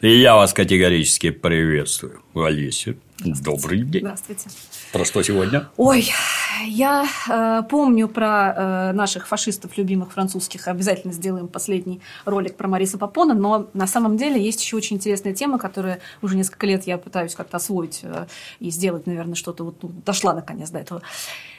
И я вас категорически приветствую. Олеся, добрый день. Здравствуйте. Про что сегодня? Ой, я э, помню про э, наших фашистов, любимых французских. Обязательно сделаем последний ролик про Мариса Папона. Но на самом деле есть еще очень интересная тема, которая уже несколько лет я пытаюсь как-то освоить э, и сделать, наверное, что-то. Вот ну, дошла наконец до этого.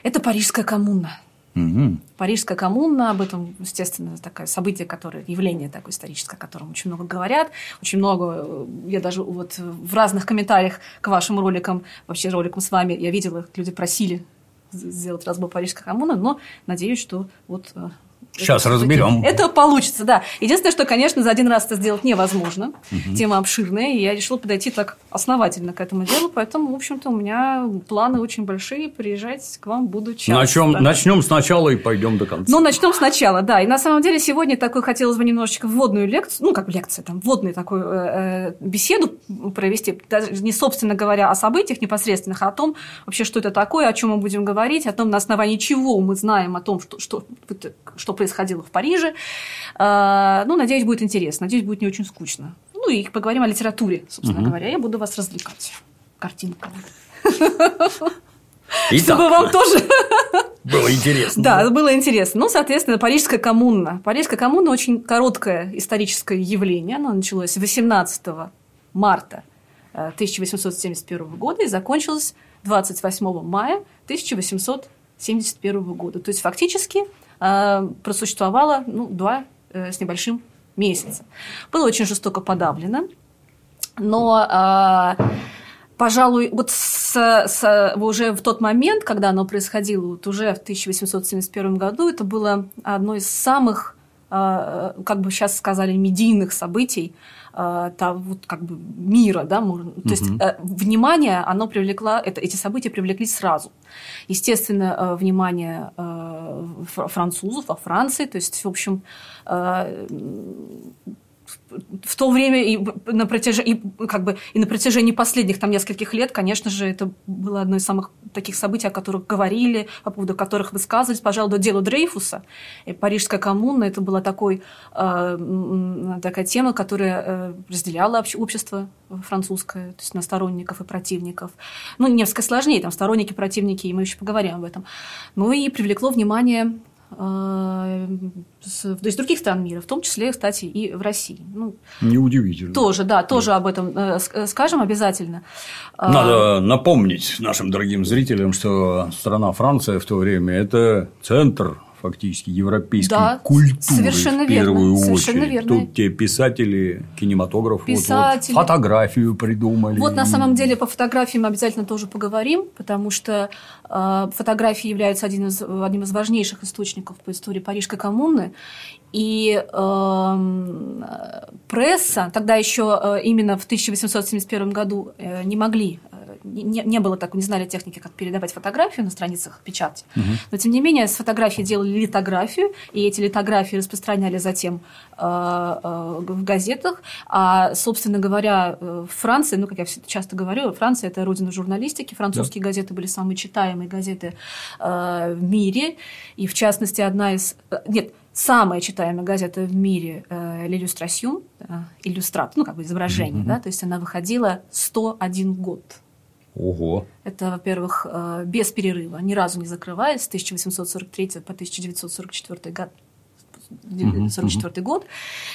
Это Парижская коммуна. Угу. Парижская коммуна, об этом, естественно, такое событие, которое, явление такое историческое, о котором очень много говорят, очень много, я даже вот в разных комментариях к вашим роликам, вообще роликам с вами, я видела, люди просили сделать разбор Парижской коммуны, но надеюсь, что вот э, Сейчас разберем. Это получится, да. Единственное, что, конечно, за один раз это сделать невозможно. Угу. Тема обширная, и я решила подойти так основательно к этому делу, поэтому, в общем-то, у меня планы очень большие. Приезжать к вам буду часто. Начнем, начнем сначала и пойдем до конца. Ну, начнем сначала, да. И на самом деле сегодня такой хотелось бы немножечко вводную лекцию, ну, как лекция, там, вводную такую э, беседу провести, даже не, собственно говоря, о событиях непосредственных, а о том, вообще, что это такое, о чем мы будем говорить, о том, на основании чего мы знаем о том, что, что, что происходило в Париже. А, ну, надеюсь, будет интересно. Надеюсь, будет не очень скучно. Ну, и поговорим о литературе, собственно угу. говоря. Я буду вас развлекать картинками. Итак, Чтобы вам тоже было интересно. Да, было интересно. Ну, соответственно, Парижская коммуна. Парижская коммуна очень короткое историческое явление. Оно началось 18 марта 1871 года и закончилось 28 мая 1871 года. То есть, фактически, Э, просуществовала ну, два э, с небольшим месяца. Было очень жестоко подавлено, но э, пожалуй, вот с, с, уже в тот момент, когда оно происходило, вот уже в 1871 году, это было одно из самых, как бы сейчас сказали, медийных событий Э, того, вот, как бы мира, да, можно. То есть э, внимание, оно привлекло, это, эти события привлеклись сразу. Естественно, э, внимание французов во Франции, то есть, в общем, в то время и на, протяжении, и, как бы, и на протяжении последних там, нескольких лет, конечно же, это было одно из самых таких событий, о которых говорили, по поводу которых высказывались. Пожалуй, до дела Дрейфуса, и Парижская коммуна, это была такой, э, такая тема, которая э, разделяла общество французское, то есть на сторонников и противников. Ну, несколько сложнее, там сторонники, противники, и мы еще поговорим об этом. Ну и привлекло внимание Э, из других стран мира, в том числе, кстати, и в России. Ну, Неудивительно. Тоже, да, тоже да. об этом э, э, скажем обязательно. Надо напомнить нашим дорогим зрителям, что страна Франция в то время – это центр фактически европейской да, культуры совершенно в первую верно, очередь. Совершенно верно. Тут те писатели, кинематограф, писатели. Вот, вот, фотографию придумали. Вот на самом деле по фотографии мы обязательно тоже поговорим, потому что э, фотографии являются один из, одним из важнейших источников по истории Парижской коммуны. И э, пресса, тогда еще э, именно в 1871 году э, не могли не, не было так, не знали техники, как передавать фотографию на страницах печати. Угу. Но, тем не менее, с фотографии делали литографию, и эти литографии распространяли затем э, э, в газетах. А, собственно говоря, в Франции, ну, как я часто говорю, Франция – это родина журналистики, французские да. газеты были самые читаемые газеты э, в мире, и, в частности, одна из… Э, нет, самая читаемая газета в мире э, «L'Illustration», э, иллюстрат, ну, как бы изображение, mm-hmm. да, то есть она выходила 101 год. Ого. Это, во-первых, э, без перерыва, ни разу не закрываясь, с 1843 по 1944 год. 1944 uh-huh, год.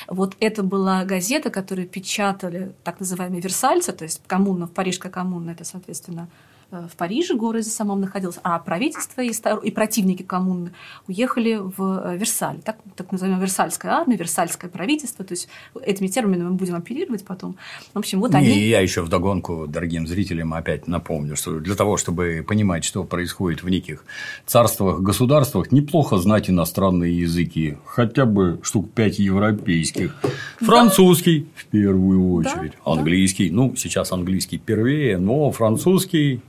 Вот это была газета, которую печатали так называемые версальцы, то есть коммуна, парижская коммуна, это, соответственно, в Париже, городе самом находился, а правительство и, и противники коммуны уехали в э, Версаль. Так, так называемая Версальская армия, Версальское правительство. То есть этими терминами мы будем оперировать потом. В общем, вот они... И я еще вдогонку дорогим зрителям опять напомню, что для того, чтобы понимать, что происходит в неких царствах, государствах, неплохо знать иностранные языки, хотя бы штук пять европейских. Французский да. в первую очередь, да, английский, да. ну сейчас английский первее, но французский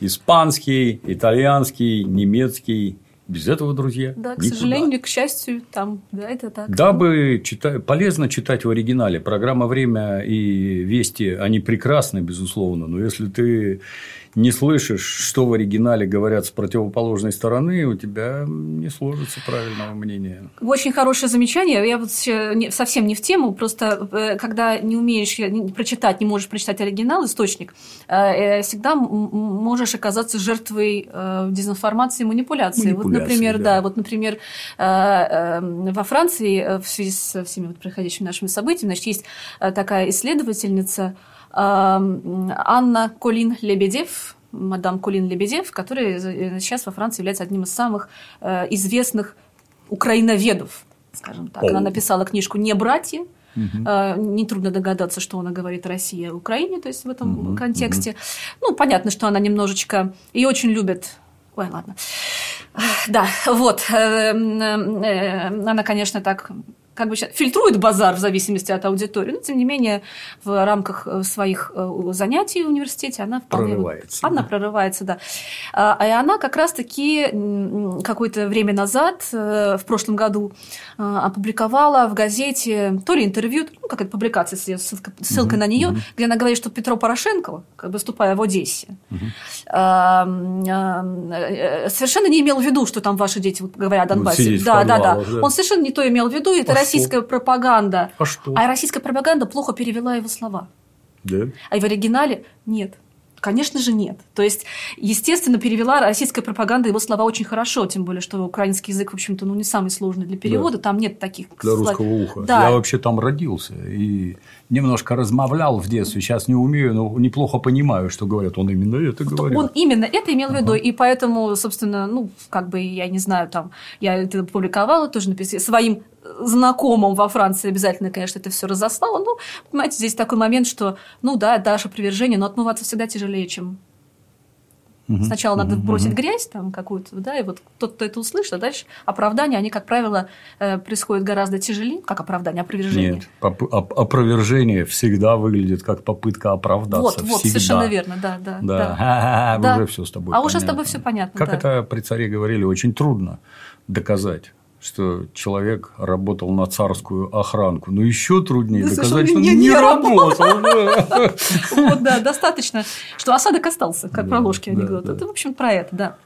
испанский, итальянский, немецкий. Без этого, друзья, Да, к никуда. сожалению, к счастью, там, да, это так. Дабы читать, полезно читать в оригинале. Программа «Время» и «Вести», они прекрасны, безусловно, но если ты не слышишь, что в оригинале говорят с противоположной стороны, у тебя не сложится правильного мнения. Очень хорошее замечание. Я вот совсем не в тему, просто э, когда не умеешь прочитать, не можешь прочитать оригинал, источник, э, всегда можешь оказаться жертвой дезинформации и манипуляции. манипуляции вот, например, да. да, вот, например, во Франции в связи со всеми вот происходящими нашими событиями, значит, есть такая исследовательница Анна Колин Лебедев, мадам Колин Лебедев, которая э, сейчас во Франции является одним из самых э, известных украиноведов, скажем так. Она написала книжку «Не братья», Угу. Нетрудно догадаться, что она говорит о России и Украине, то есть в этом угу, контексте. Угу. Ну, понятно, что она немножечко... Ее очень любят... Ой, ладно. Да, вот. Э, она, конечно, так как бы сейчас фильтрует базар в зависимости от аудитории, но тем не менее в рамках э, своих э, занятий в университете она вполне прорывается. Она да. прорывается, да. А, и она как раз-таки какое-то время назад, э, в прошлом году, опубликовала в газете то ли интервью, ну, как это публикация с ссылкой, ссылкой угу, на нее, угу. где она говорит, что Петро Порошенко, как бы выступая в Одессе, угу. совершенно не имел в виду, что там ваши дети говорят о ну, Донбассе. Ну, да, да, да, да. Он совершенно не то имел в виду, это а российская пропаганда. А что? А российская пропаганда плохо перевела его слова. Да. А в оригинале нет. Конечно же, нет. То есть, естественно, перевела российская пропаганда его слова очень хорошо, тем более, что украинский язык, в общем-то, ну, не самый сложный для перевода, да. там нет таких... Для слов... русского уха. Да. Я вообще там родился и немножко размовлял в детстве, сейчас не умею, но неплохо понимаю, что говорят. Он именно это говорит. Он именно это имел в виду, и поэтому, собственно, ну, как бы, я не знаю, там, я это публиковала, тоже написала, своим знакомым во Франции обязательно, конечно, это все разослала. Ну, понимаете, здесь такой момент, что, ну да, дашь опровержение, но отмываться всегда тяжелее, чем Сначала надо бросить грязь там какую-то, да, и вот тот, кто это услышит, а дальше оправдания, они, как правило, э, происходят гораздо тяжелее, как оправдание, опровержение. Нет, опровержение всегда выглядит как попытка оправдаться. Вот, вот, всегда. совершенно верно, да, да. Да, да. А, да. уже все с тобой. А понятно. уже с тобой все понятно. Как да. это при царе говорили, очень трудно доказать что человек работал на царскую охранку. Но еще труднее да, доказать, что он не, не работал. Вот, да, достаточно, что осадок остался, как про ложки анекдот. Это, в общем, про это, да.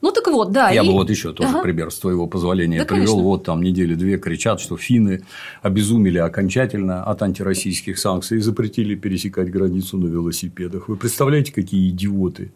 Ну так вот, да. Я и... бы вот еще тоже ага. пример с твоего позволения да, привел. Конечно. Вот там недели две кричат, что финны обезумели окончательно от антироссийских санкций и запретили пересекать границу на велосипедах. Вы представляете, какие идиоты?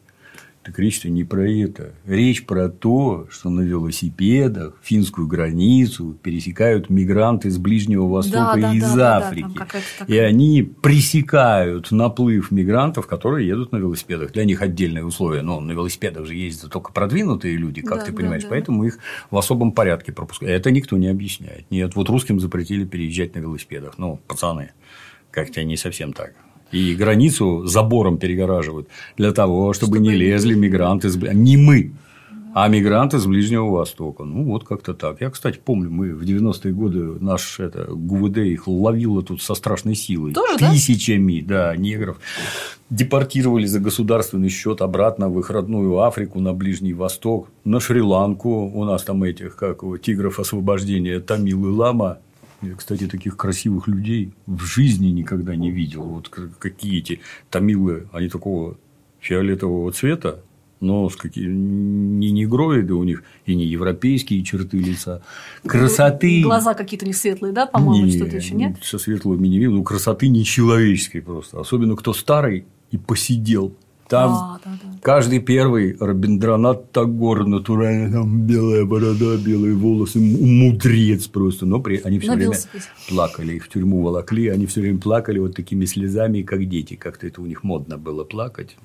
Так речь-то не про это. Речь про то, что на велосипедах финскую границу пересекают мигранты из Ближнего Востока да, и из да, Африки. Да, да, и они пресекают наплыв мигрантов, которые едут на велосипедах. Для них отдельные условия. Но на велосипедах же ездят только продвинутые люди, как да, ты понимаешь. Да, да. Поэтому их в особом порядке пропускают. Это никто не объясняет. Нет, вот русским запретили переезжать на велосипедах. Ну, пацаны, как-то не совсем так и границу забором перегораживают для того, чтобы, чтобы не лезли мигранты, не мы, а мигранты с Ближнего Востока. Ну, вот как-то так. Я, кстати, помню, мы в 90-е годы наш это, ГУВД их ловило тут со страшной силой. Тоже, Тысячами, да? да, негров. Депортировали за государственный счет обратно в их родную Африку, на Ближний Восток, на Шри-Ланку. У нас там этих, как тигров освобождения, Тамил и Лама я, кстати, таких красивых людей в жизни никогда не видел. Вот какие эти тамилы, они такого фиолетового цвета, но с какие, не негроиды у них и не европейские черты лица. Красоты. Глаза какие-то не светлые, да, по-моему, что-то еще нет? Со светлыми не видно, ну красоты нечеловеческой просто. Особенно кто старый и посидел. Там а, да, да. каждый первый Рабиндранат Тагор, натурально там белая борода, белые волосы, мудрец просто. Но при... они все время плакали, их в тюрьму волокли, они все время плакали вот такими слезами, как дети. Как-то это у них модно было плакать.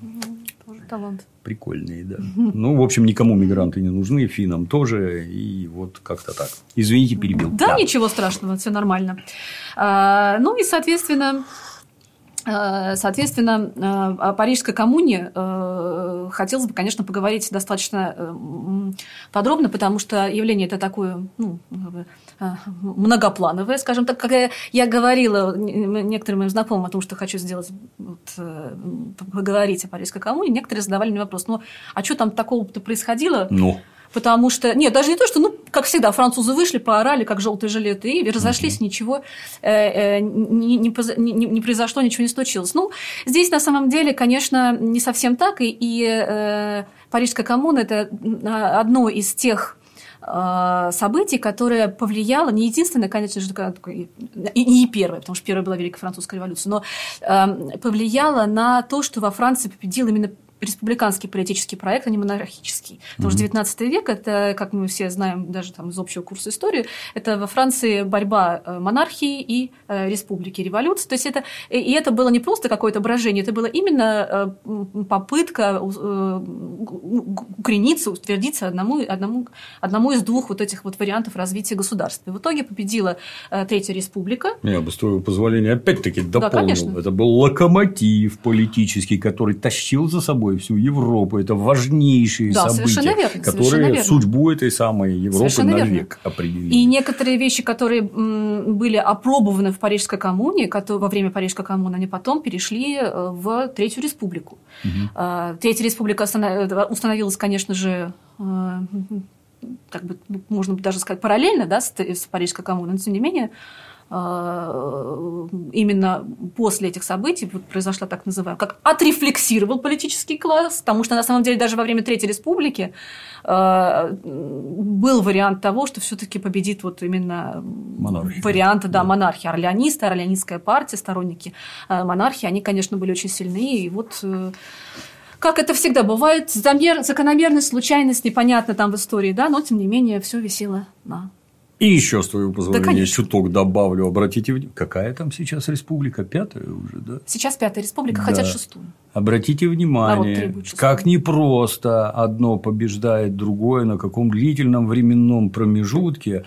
тоже талант. Прикольные, да. Ну, в общем, никому мигранты не нужны, финам тоже. И вот как-то так. Извините, перебил. Да, да. ничего страшного, все нормально. А, ну и, соответственно, соответственно, э, о Парижской коммуне э, хотелось бы, конечно, поговорить достаточно подробно, потому что явление это такое ну, многоплановое, скажем так, как я говорила некоторым моим знакомым о том, что хочу сделать, поговорить о Парижской коммуне, некоторые задавали мне вопрос, ну, а что там такого-то происходило? Ну Потому что, нет, даже не то, что, ну, как всегда, французы вышли, поорали, как желтые жилеты, и разошлись, угу. ничего э, э, не, не, не, не произошло, ничего не случилось. Ну, здесь на самом деле, конечно, не совсем так, и, и э, Парижская коммуна – это одно из тех э, событий, которое повлияло, не единственное, конечно же, и не первое, потому что первая была Великая Французская революция, но э, повлияло на то, что во Франции победил именно республиканский политический проект, а не монархический. Потому что 19 век, это, как мы все знаем даже там из общего курса истории, это во Франции борьба э, монархии и э, республики, революции. То есть это, и это было не просто какое-то брожение, это было именно э, попытка укорениться, утвердиться одному, одному, одному из двух вот этих вот вариантов развития государства. И в итоге победила Третья республика. Я бы, с твоего позволения, опять-таки дополнил. Да, это был локомотив политический, который тащил за собой собой всю Европу. Это важнейшие да, события, верно, которые верно. судьбу этой самой Европы совершенно навек верно. определили. И некоторые вещи, которые были опробованы в Парижской коммуне, во время Парижской коммуны, они потом перешли э, в Третью республику. Угу. Третья республика э, установилась, конечно же, как бы, ну, можно даже сказать, параллельно да, с Парижской коммуной, но тем не менее именно после этих событий произошла так называемая, как отрефлексировал политический класс, потому что на самом деле даже во время Третьей Республики э, был вариант того, что все-таки победит вот именно монархия. вариант да, да. монархии. Орлеонисты, орлеонистская партия, сторонники э, монархии, они, конечно, были очень сильны. И вот как это всегда бывает, закономерность, случайность, непонятно там в истории, да, но тем не менее все висело на и еще, с твоего позволения, да, чуток добавлю. Обратите внимание, какая там сейчас республика? Пятая уже, да? Сейчас пятая республика, да. хотят шестую. Обратите внимание, как непросто одно побеждает другое на каком длительном временном промежутке,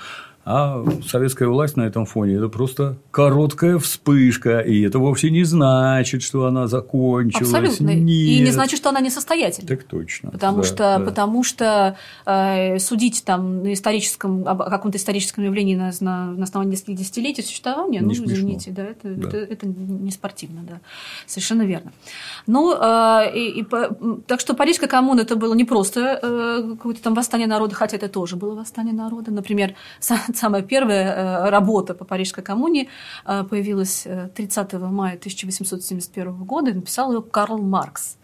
а советская власть на этом фоне – это просто короткая вспышка, и это вовсе не значит, что она закончилась. Абсолютно. Нет. И не значит, что она несостоятельна. Так точно. Потому да, что, да. Потому что э, судить там на историческом, о каком-то историческом явлении на, на, на основании нескольких десятилетий существования, не ну, смешно. извините, да, это, да. Это, это не спортивно, да. Совершенно верно. Ну, э, и, и, так что Парижская коммуна это было не просто э, какое-то там восстание народа, хотя это тоже было восстание народа. Например, самая первая э, работа по Парижской коммуне э, появилась 30 э, мая 1871 года, и написал ее Карл Маркс.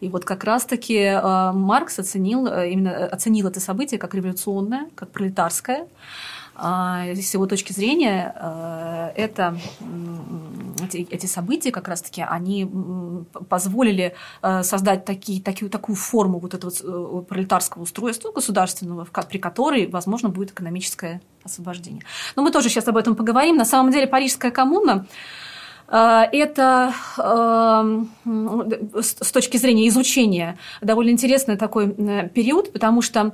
И вот как раз-таки Маркс оценил, именно оценил это событие как революционное, как пролетарское. А, с его точки зрения, э, это, эти, эти события как раз-таки, они позволили э, создать такие, такие, такую форму вот этого э, пролетарского устройства государственного, при которой, возможно, будет экономическое освобождение. Но мы тоже сейчас об этом поговорим. На самом деле Парижская коммуна это с точки зрения изучения довольно интересный такой период, потому что а,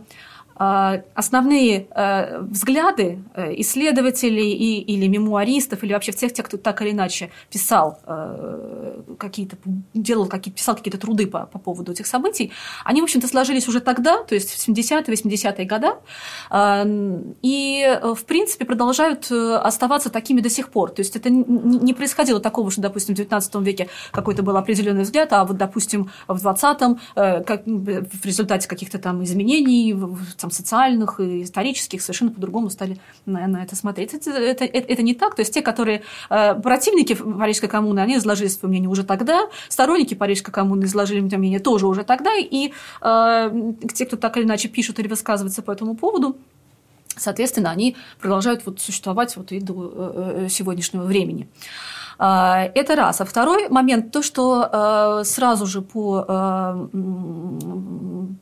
основные э, взгляды э, исследователей и, или мемуаристов, или вообще всех тех, кто так или иначе писал э, какие-то, делал какие писал какие-то труды по, по поводу этих событий, они, в общем-то, сложились уже тогда, то есть в 70-е, 80-е годы, а, и, в принципе, продолжают оставаться такими до сих пор. То есть это не происходило такого, что, допустим, в 19 веке какой-то был определенный взгляд, а вот, допустим, в 20-м в результате каких-то там изменений, там, там, социальных и исторических совершенно по-другому стали на, на это смотреть. Это, это, это, это не так. То есть те, которые э, противники Парижской коммуны, они изложили свое мнение уже тогда, сторонники Парижской коммуны изложили свое мнение тоже уже тогда, и э, те, кто так или иначе пишут или высказываются по этому поводу, соответственно, они продолжают вот существовать вот и до э, э, сегодняшнего времени. А, это раз. А второй момент, то, что э, сразу же по, э,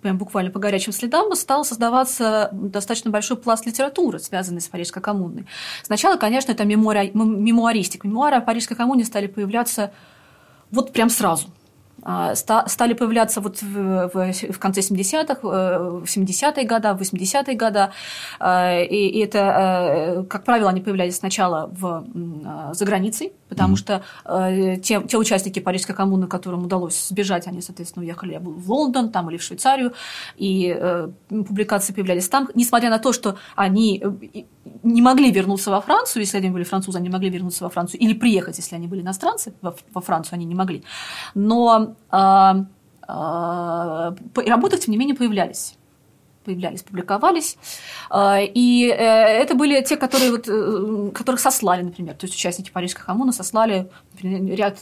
прям буквально по горячим следам стал создаваться достаточно большой пласт литературы, связанный с Парижской коммуной. Сначала, конечно, это мемуари... мемуаристика. Мемуары о Парижской коммуне стали появляться вот прям сразу. А, стали появляться вот в, конце 70-х, э, в 70-е годы, в 80-е годы. А, и, и это, как правило, они появлялись сначала в, за границей, потому mm-hmm. что э, те, те участники Парижской коммуны, которым удалось сбежать, они, соответственно, уехали в Лондон там, или в Швейцарию, и э, публикации появлялись там, несмотря на то, что они э, не могли вернуться во Францию, если они были французы, они могли вернуться во Францию, или приехать, если они были иностранцы, во, во Францию они не могли. Но э, э, работы, тем не менее, появлялись появлялись, публиковались. А, и это были те, которые вот, которых сослали, например. То есть участники Парижской коммуны сослали например, ряд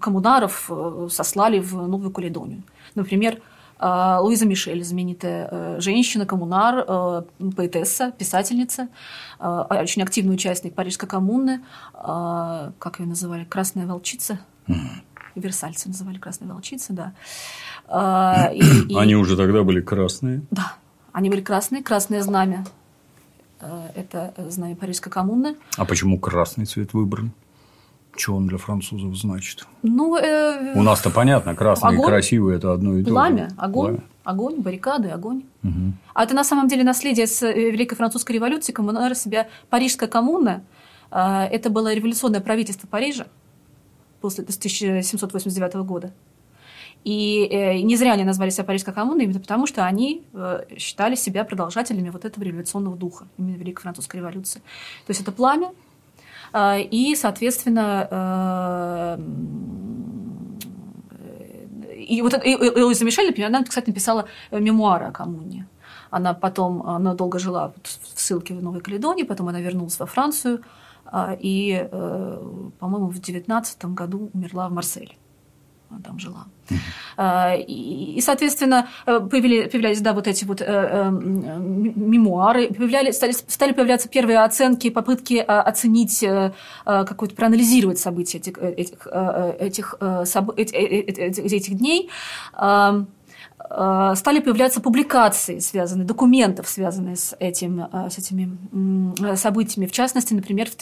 коммунаров сослали в Новую Каледонию. Например, Луиза Мишель, знаменитая женщина, коммунар, поэтесса, писательница, очень активный участник Парижской коммуны, как ее называли, «Красная волчица». Версальцы называли красные волчицы, да. А, и, они уже тогда были красные? Да, они были красные, красное знамя. А, это знамя Парижской коммуны. А почему красный цвет выбран? Что он для французов значит? Ну, э, У нас-то понятно, красный огонь, и красивый – это одно и то же. Пламя, огонь, Пламя. огонь, баррикады, огонь. Угу. А это на самом деле наследие с э, Великой Французской революции. Коммунары себя Парижская коммуна – это было революционное правительство Парижа после 1789 года. И э, не зря они назвали себя Парижской коммуной, именно потому что они э, считали себя продолжателями вот этого революционного духа, именно Великой Французской революции. То есть это пламя, э, и, соответственно, и вот Элоиза Мишель, например, она, кстати, написала мемуары о коммуне. Она потом, она долго жила в ссылке в Новой Каледонии, потом она вернулась во Францию, а, и, по-моему, в девятнадцатом году умерла в Марселе. Она там жила. А, и, соответственно, э, появлялись да, вот эти вот э, мемуары, появлялись, стали, стали появляться первые оценки, попытки оценить, какой-то проанализировать события этих, этих, этих, этих, этих дней. Э, стали появляться публикации, связанные, документов, связанные с, этим, э, с этими событиями. В частности, например, в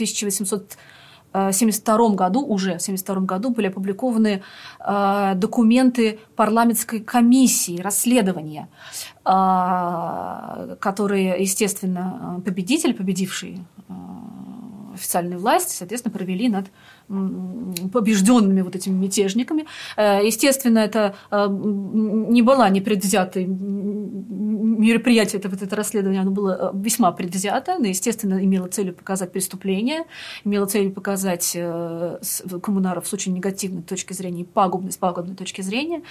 1872 году, уже в 1972 году были опубликованы э, документы парламентской комиссии расследования, которые, естественно, победитель, победивший официальную власть, соответственно, провели над побежденными вот этими мятежниками. Э, естественно, это э, не была непредвзятое мероприятие, это, вот это расследование, оно было э, весьма предвзято, но, естественно, имело целью показать преступление, имело целью показать коммунаров с очень негативной точки зрения, пагубной, с пагубной точки зрения.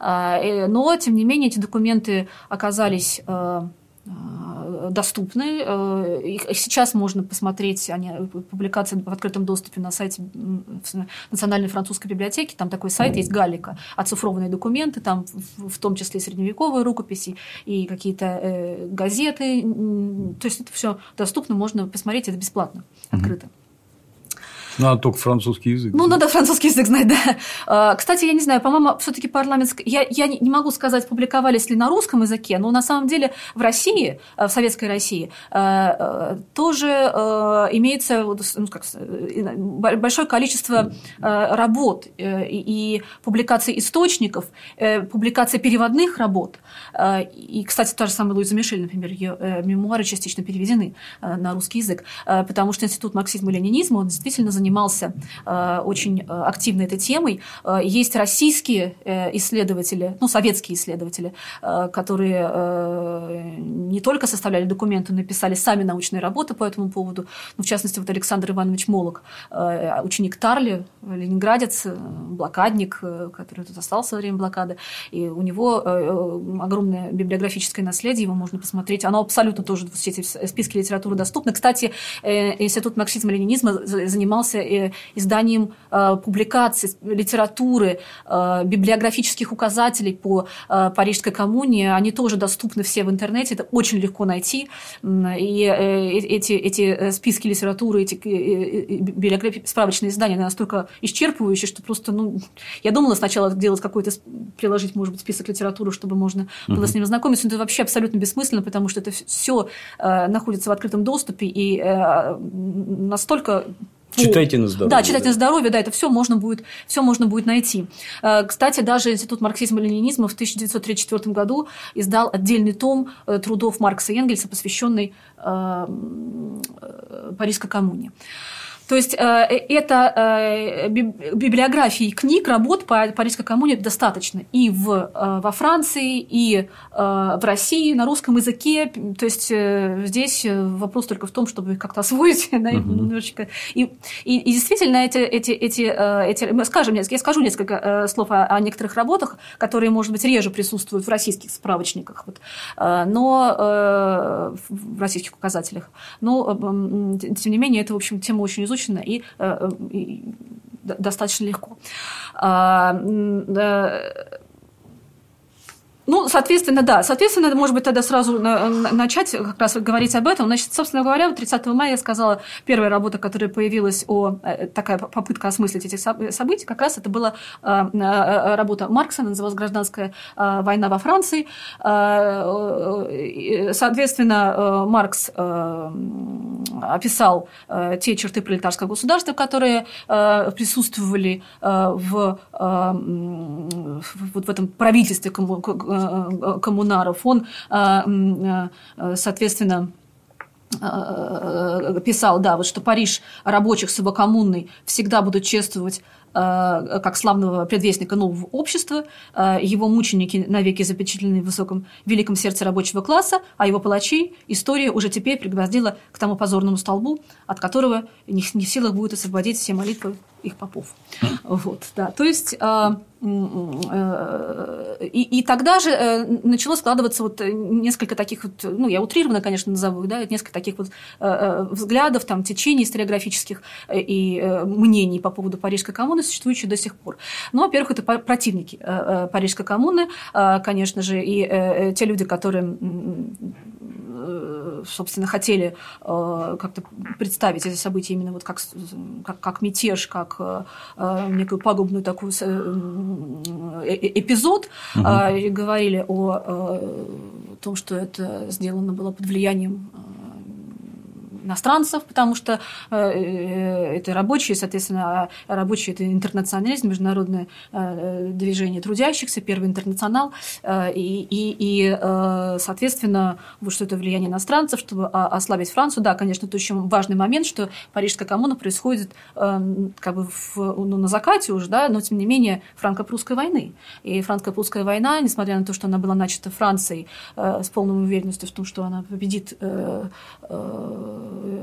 Но, тем не менее, эти документы оказались доступны. Э, их сейчас можно посмотреть, они, публикации в открытом доступе на сайте Национальной французской библиотеки. Там такой сайт есть Галика, оцифрованные документы, там в том числе средневековые рукописи и какие-то э, газеты. То есть это все доступно, можно посмотреть, это бесплатно, открыто. Mm-hmm. Надо только французский язык. Ну, надо французский язык знать, да. А, кстати, я не знаю, по-моему, все-таки парламентская... Я, я не могу сказать, публиковались ли на русском языке, но на самом деле в России, э, в Советской России, э, э, тоже имеется ну, как, большое количество работ и публикаций источников, публикаций переводных работ. И, кстати, та же самая Луиза Мишель, например, ее мемуары частично переведены на русский язык, потому что Институт марксизма и ленинизма, он действительно занимался э, очень э, активно этой темой. Э, есть российские исследователи, ну, советские исследователи, которые не только составляли документы, но и писали сами научные работы по этому поводу. Ну, в частности, вот Александр Иванович Молок, ученик Тарли, ленинградец, блокадник, который тут остался во время блокады. И у него огромное библиографическое наследие, его можно посмотреть. Оно абсолютно тоже, все эти списки литературы доступны. Кстати, Институт марксизма-ленинизма занимался занимался э, изданием э, публикаций, литературы, э, библиографических указателей по Парижской коммуне. Они тоже доступны все в интернете, это очень легко найти. И эти, эти списки литературы, эти справочные издания настолько исчерпывающие, что просто, ну, я думала сначала делать какой-то, приложить, может быть, список литературы, чтобы можно было с ним знакомиться, но это вообще абсолютно бессмысленно, потому что это все находится в открытом доступе, и настолько Читайте на здоровье. Да, читайте да. на здоровье, да, это все можно будет, все можно будет найти. Э, кстати, даже Институт марксизма и ленинизма в 1934 году издал отдельный том э, трудов Маркса и Энгельса, посвященный э, Парижской коммуне. То есть это библиографии книг, работ по Парижской коммуне достаточно и в, во Франции, и в России на русском языке. То есть здесь вопрос только в том, чтобы как-то освоить да, угу. немножечко. И, и, и действительно эти, эти, эти, эти скажем, я скажу несколько слов о, о некоторых работах, которые, может быть, реже присутствуют в российских справочниках, вот, но в российских указателях. Но, тем не менее, это, в общем, тема очень изучена и, и достаточно легко. А, ну, соответственно, да. Соответственно, может быть, тогда сразу начать как раз говорить об этом. Значит, собственно говоря, 30 мая я сказала, первая работа, которая появилась, о, э, такая попытка осмыслить эти события, как раз это была э, э, работа Маркса, она называлась «Гражданская война во Франции». Соответственно, Маркс описал те черты пролетарского государства, которые присутствовали в, вот в этом правительстве коммунаров, он, э, э, соответственно, писал, да, вот что Париж рабочих с его коммуной всегда будут чествовать как славного предвестника нового общества, его мученики навеки запечатлены в высоком великом сердце рабочего класса, а его палачей история уже теперь пригвоздила к тому позорному столбу, от которого не в силах будет освободить все молитвы их попов. Вот, да. То есть Э, и, и тогда же э, начало складываться вот несколько таких вот, ну, я утрированно, конечно, назову, да, несколько таких вот э, взглядов, там, течений историографических и мнений по поводу Парижской коммуны, существующих до сих пор. Ну, во-первых, это противники Парижской коммуны, конечно же, и те люди, которые собственно, хотели как-то представить эти события именно вот как, как, как мятеж, как некую пагубную такую Э, эпизод, угу. говорили о э, том, что это сделано было под влиянием иностранцев, потому что э, э, это рабочие, соответственно, а рабочие – это интернационализм, международное э, движение трудящихся, первый интернационал, и, и, и соответственно, вот что это влияние иностранцев, чтобы ослабить Францию. Да, конечно, это очень важный момент, что Парижская коммуна происходит как бы в, ну, на закате уже, да, но тем не менее франко-прусской войны. И франко-прусская война, несмотря на то, что она была начата Францией с полной уверенностью в том, что она победит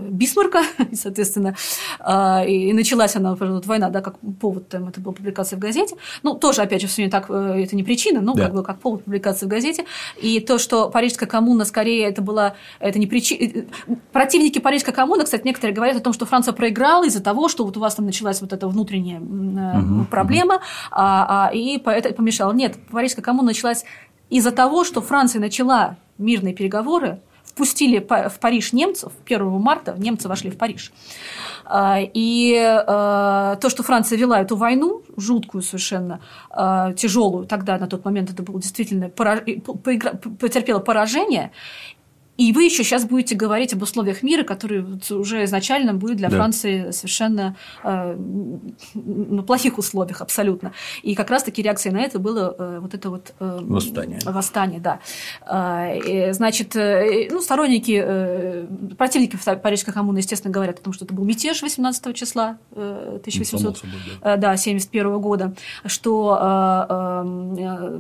Бисмарка, соответственно, а, и началась она, вот, война, да, как повод, там, это была публикация в газете, ну, тоже, опять же, все не так, э, это не причина, но да. как бы как повод публикации в газете, и то, что Парижская коммуна, скорее, это была, это не причина, э, противники Парижской коммуны, кстати, некоторые говорят о том, что Франция проиграла из-за того, что вот у вас там началась вот эта внутренняя угу, проблема, угу. А, а, и это помешало. Нет, Парижская коммуна началась из-за того, что Франция начала мирные переговоры впустили в Париж немцев 1 марта, немцы вошли в Париж. А, и а, то, что Франция вела эту войну, жуткую совершенно, а, тяжелую, тогда на тот момент это было действительно, потерпело поражение, и вы еще сейчас будете говорить об условиях мира, которые уже изначально будет для да. Франции совершенно э, ну, плохих условиях абсолютно. И как раз-таки реакцией на это было э, вот это вот э, восстание. Восстание, да. Э, значит, э, ну, сторонники, э, противники Парижской коммуны, естественно, говорят о том, что это был мятеж 18 числа э, 1800, собой, да. Э, да, 71 года, что э, э,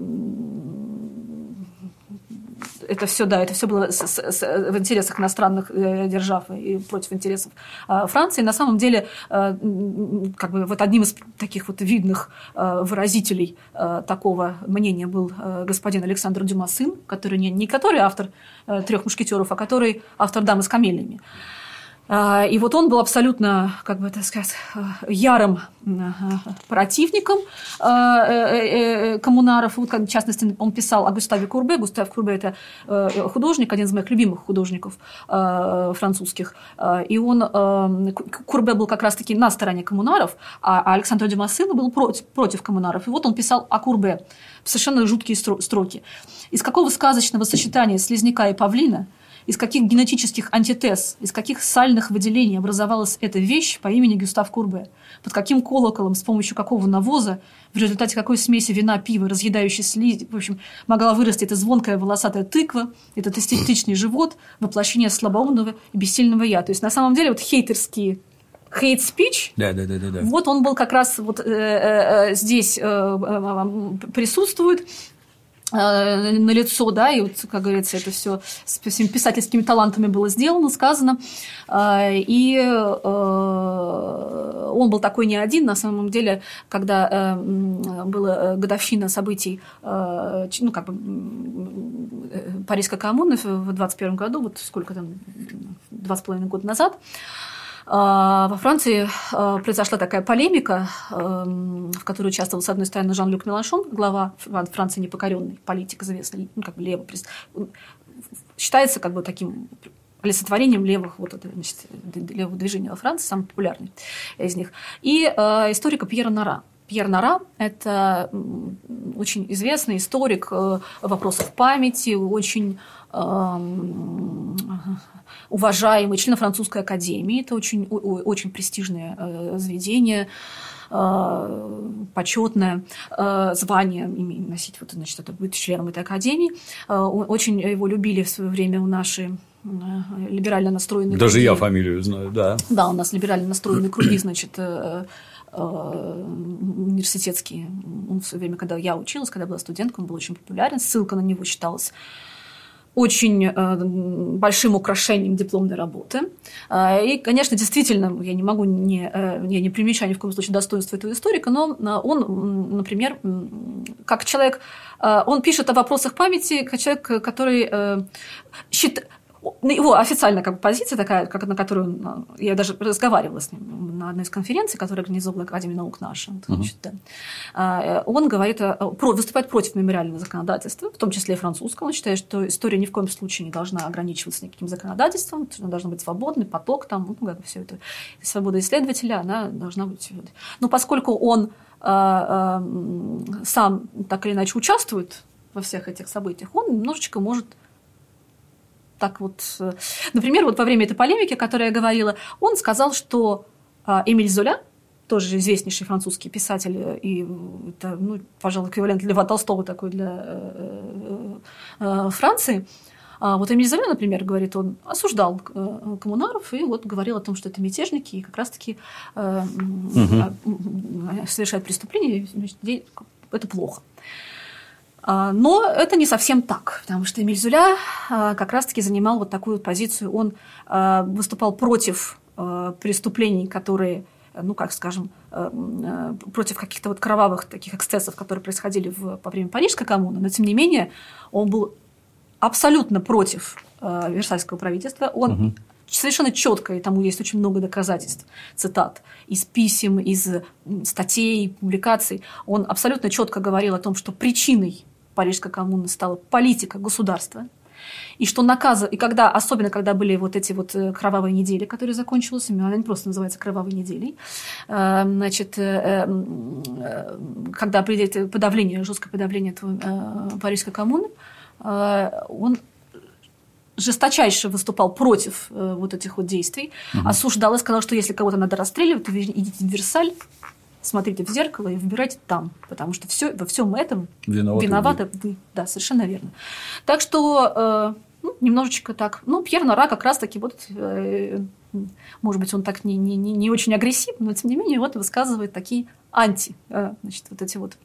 это все, да, это все было с, с, с, в интересах иностранных э, держав и против интересов э, Франции. На самом деле, э, как бы вот одним из таких вот видных э, выразителей такого мнения был господин Александр Дюма сын, который не, не который автор трех мушкетеров, а который автор дамы с камелиями. А, и вот он был абсолютно, как бы так сказать, ярым противником а, э, э, э, коммунаров. Вот, в частности, он писал о Густаве Курбе. Густав Курбе – это художник, один из моих любимых художников французских. И он, Курбе был как раз-таки на стороне коммунаров, а Александр Дюмасына был против, против коммунаров. И вот он писал о Курбе совершенно жуткие строки. Из какого сказочного сочетания слизняка и павлина – из каких генетических антитез, из каких сальных выделений образовалась эта вещь по имени Гюстав Курбе, под каким колоколом, с помощью какого навоза, в результате какой смеси вина, пива, разъедающей слизь, в общем, могла вырасти эта звонкая волосатая тыква, этот эстетичный живот, воплощение слабоумного и бессильного я. То есть, на самом деле, вот хейтерские hate speech, да, да, да, да, да. вот он был как раз вот э, э, здесь э, присутствует Э, на лицо, да, и вот, как говорится, это все с всеми писательскими талантами было сделано, сказано. Э, и э, он был такой не один, на самом деле, когда была годовщина событий, ну, как бы, Парижской коммуны в 21 году, вот сколько там, два с половиной года назад, во Франции а, произошла такая полемика, эм, в которой участвовал, с одной стороны, Жан-Люк Меланшон, глава Франции непокоренный, политик известный, ну, как бы левый, считается как бы таким олицетворением левых, вот это, значит, левого движения во Франции, самый популярный из них. И э, историка Пьера Нара. Пьер Нара – это очень известный историк э, вопросов памяти, очень эм, уважаемый, член французской академии. Это очень, очень престижное э, заведение э, почетное э, звание носить, вот, значит, это быть членом этой академии. Очень его любили в свое время у нашей либерально настроенные Даже круги. я фамилию знаю, да. Да, у нас либерально настроенные круги, значит, университетские. Он в свое время, когда я училась, когда была студенткой, он был очень популярен. Ссылка на него считалась очень э, большим украшением дипломной работы. Э, и, конечно, действительно, я не могу не, э, я не примечать ни в коем случае достоинство этого историка, но он, например, как человек, он пишет о вопросах памяти, как человек, который считает его официальная как бы, позиция такая, как, на которую а, я даже разговаривала с ним на одной из конференций, которую организовала Академия наук наша. Значит, uh-huh. да. Он говорит, про, выступает против мемориального законодательства, в том числе и французского. Он считает, что история ни в коем случае не должна ограничиваться никаким законодательством, она должна быть свободный поток, там, ну, как бы все это. Свобода исследователя, она должна быть. Но поскольку он а, а, сам так или иначе участвует во всех этих событиях, он немножечко может так вот... Э, например, вот во время этой полемики, о которой я говорила, он сказал, что а, Эмиль Золя, тоже известнейший французский писатель, э, и это, ну, пожалуй, эквивалент Льва Толстого такой для э, Франции, а вот Эмиль Золя, например, говорит, он осуждал коммунаров и вот говорил о том, что это мятежники и как раз-таки э, угу. совершают преступления, это плохо. А, но это не совсем так, потому что Эмиль Зуля а, как раз-таки занимал вот такую позицию. Он а, выступал против преступлений, которые ну, как скажем, против каких-то вот кровавых таких эксцессов, которые происходили в, во время Парижской коммуны, но тем не менее он был абсолютно против Версальского правительства. Он угу. совершенно четко, и тому есть очень много доказательств, цитат из писем, из статей, публикаций. Он абсолютно четко говорил о том, что причиной Парижской коммуны стала политика государства, и что наказы, и когда, особенно когда были вот эти вот э, кровавые недели, которые закончились, она не просто называется кровавой неделей, э, значит, э, когда придет подавление, жесткое подавление этого Парижской коммуны, он жесточайше выступал против вот этих вот действий, угу. осуждал и сказал, что если кого-то надо расстреливать, то идите в Версаль, смотрите в зеркало и выбирайте там, потому что все, во всем этом виноваты, виноваты вы. вы. Да, совершенно верно. Так что э, ну, немножечко так. Ну, Пьер Нора как раз-таки вот, э, может быть, он так не, не, не очень агрессивный, но тем не менее вот высказывает такие анти, э, значит, вот эти вот.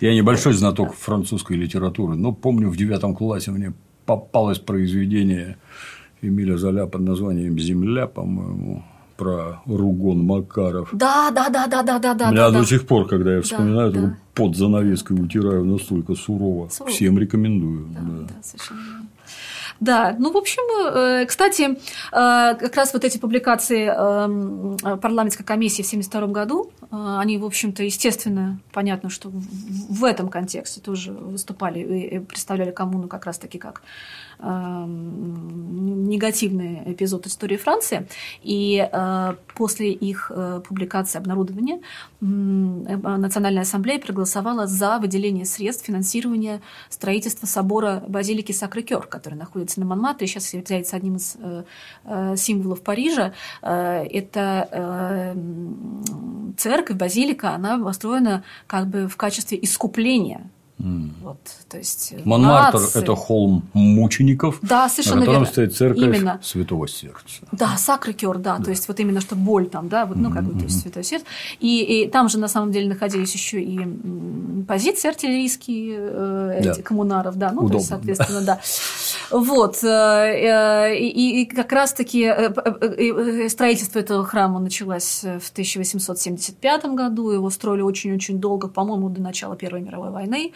Я небольшой знаток да. французской литературы, но помню в девятом классе мне попалось произведение Эмиля Золя под названием «Земля», по-моему про Ругон Макаров. Да, да, да, да, да, да, да. Меня да, до сих пор, когда я вспоминаю, да, да. под занавеской утираю настолько сурово. сурово. Всем рекомендую. Да, да. да совершенно да, ну, в общем, э, кстати, э, как раз вот эти публикации эм, парламентской комиссии в 1972 году, э, они, в общем-то, естественно, понятно, что в этом контексте тоже выступали и представляли коммуну как раз-таки как негативный эпизод истории Франции. И э, после их э, публикации обнародования Национальная ассамблея проголосовала за выделение средств финансирования строительства собора базилики Сакры-Кёр, который находится на Монмартре, сейчас является одним из э, символов Парижа. Это церковь, базилика, она построена как бы в качестве искупления. Вот, то есть Монмартр нации. – это холм мучеников, Да, на совершенно котором верно. стоит церковь Именно. Святого Сердца. Да, сакрикер, да, то есть вот именно что боль там, да, вот, ну, как бы, то есть святой сердце. И, и там же на самом деле находились еще и позиции артиллерийские э, Да. эти коммунаров, да, ну, то есть, Удобно, соответственно, да. Вот, э, э, и, и как раз-таки э, э, э, строительство этого храма началось э, в 1875 году, его строили очень-очень долго, по-моему, до начала Первой мировой войны,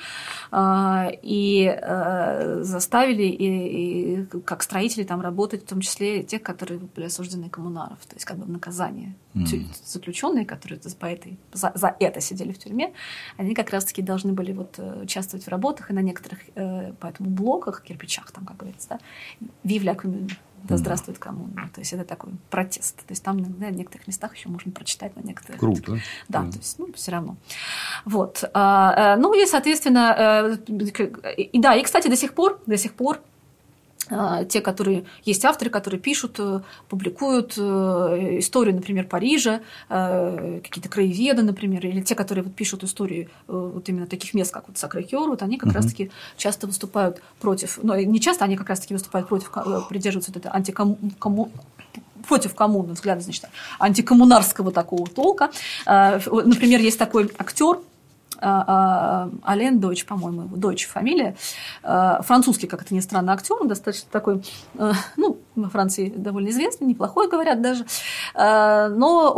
и э, заставили и, и как строители там работать, в том числе тех, которые были осуждены коммунаров, то есть как бы в наказание. Тю- Заключенные, которые по этой, за, за это сидели в тюрьме, они как раз-таки должны были вот э, участвовать в работах, и на некоторых э, поэтому блоках, кирпичах, там, как говорится, да, «Вивля коммун», да здравствует коммуна. То есть это такой протест. То есть там на некоторых местах еще можно прочитать на некоторых Круто. да, то есть, ну, все равно. Вот. А, э, Ну, и, соответственно, э, и да, и, кстати, до сих пор, до сих пор те, которые есть авторы, которые пишут, э, публикуют э, историю, например, Парижа, э, какие-то краеведы, например, или те, которые вот пишут истории э, вот именно таких мест, как вот Сакрекер, вот они как Мгм. раз-таки часто выступают против, ну, и не часто, они как раз-таки выступают против, придерживаются вот это антикому кому- против коммуны взгляда, значит, антикоммунарского такого толка. Например, есть такой актер, а, а, Ален Дойч, по-моему, его Дойч фамилия, Э, французский, как это ни странно, актер, он достаточно такой, э, ну, во Франции довольно известный, неплохой, говорят даже, Э, но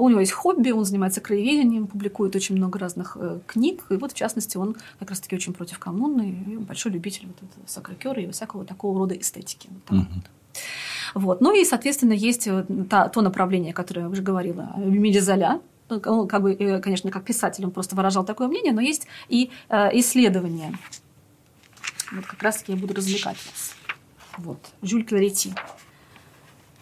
у него есть хобби, он занимается краеведением, публикует очень много разных э, книг, и вот, в частности, он как раз-таки очень против коммуны, и большой любитель вот этого сакрекера и всякого такого рода эстетики. Вот так вот. Вот. Ну и, соответственно, есть вот та- то направление, которое я уже говорила, Эмили Золя. Ну, Он, как бы, э, конечно, как писатель, он просто выражал такое мнение, но есть и э, исследования. Вот как раз-таки я буду развлекать вас. Вот. Жюль Кларети.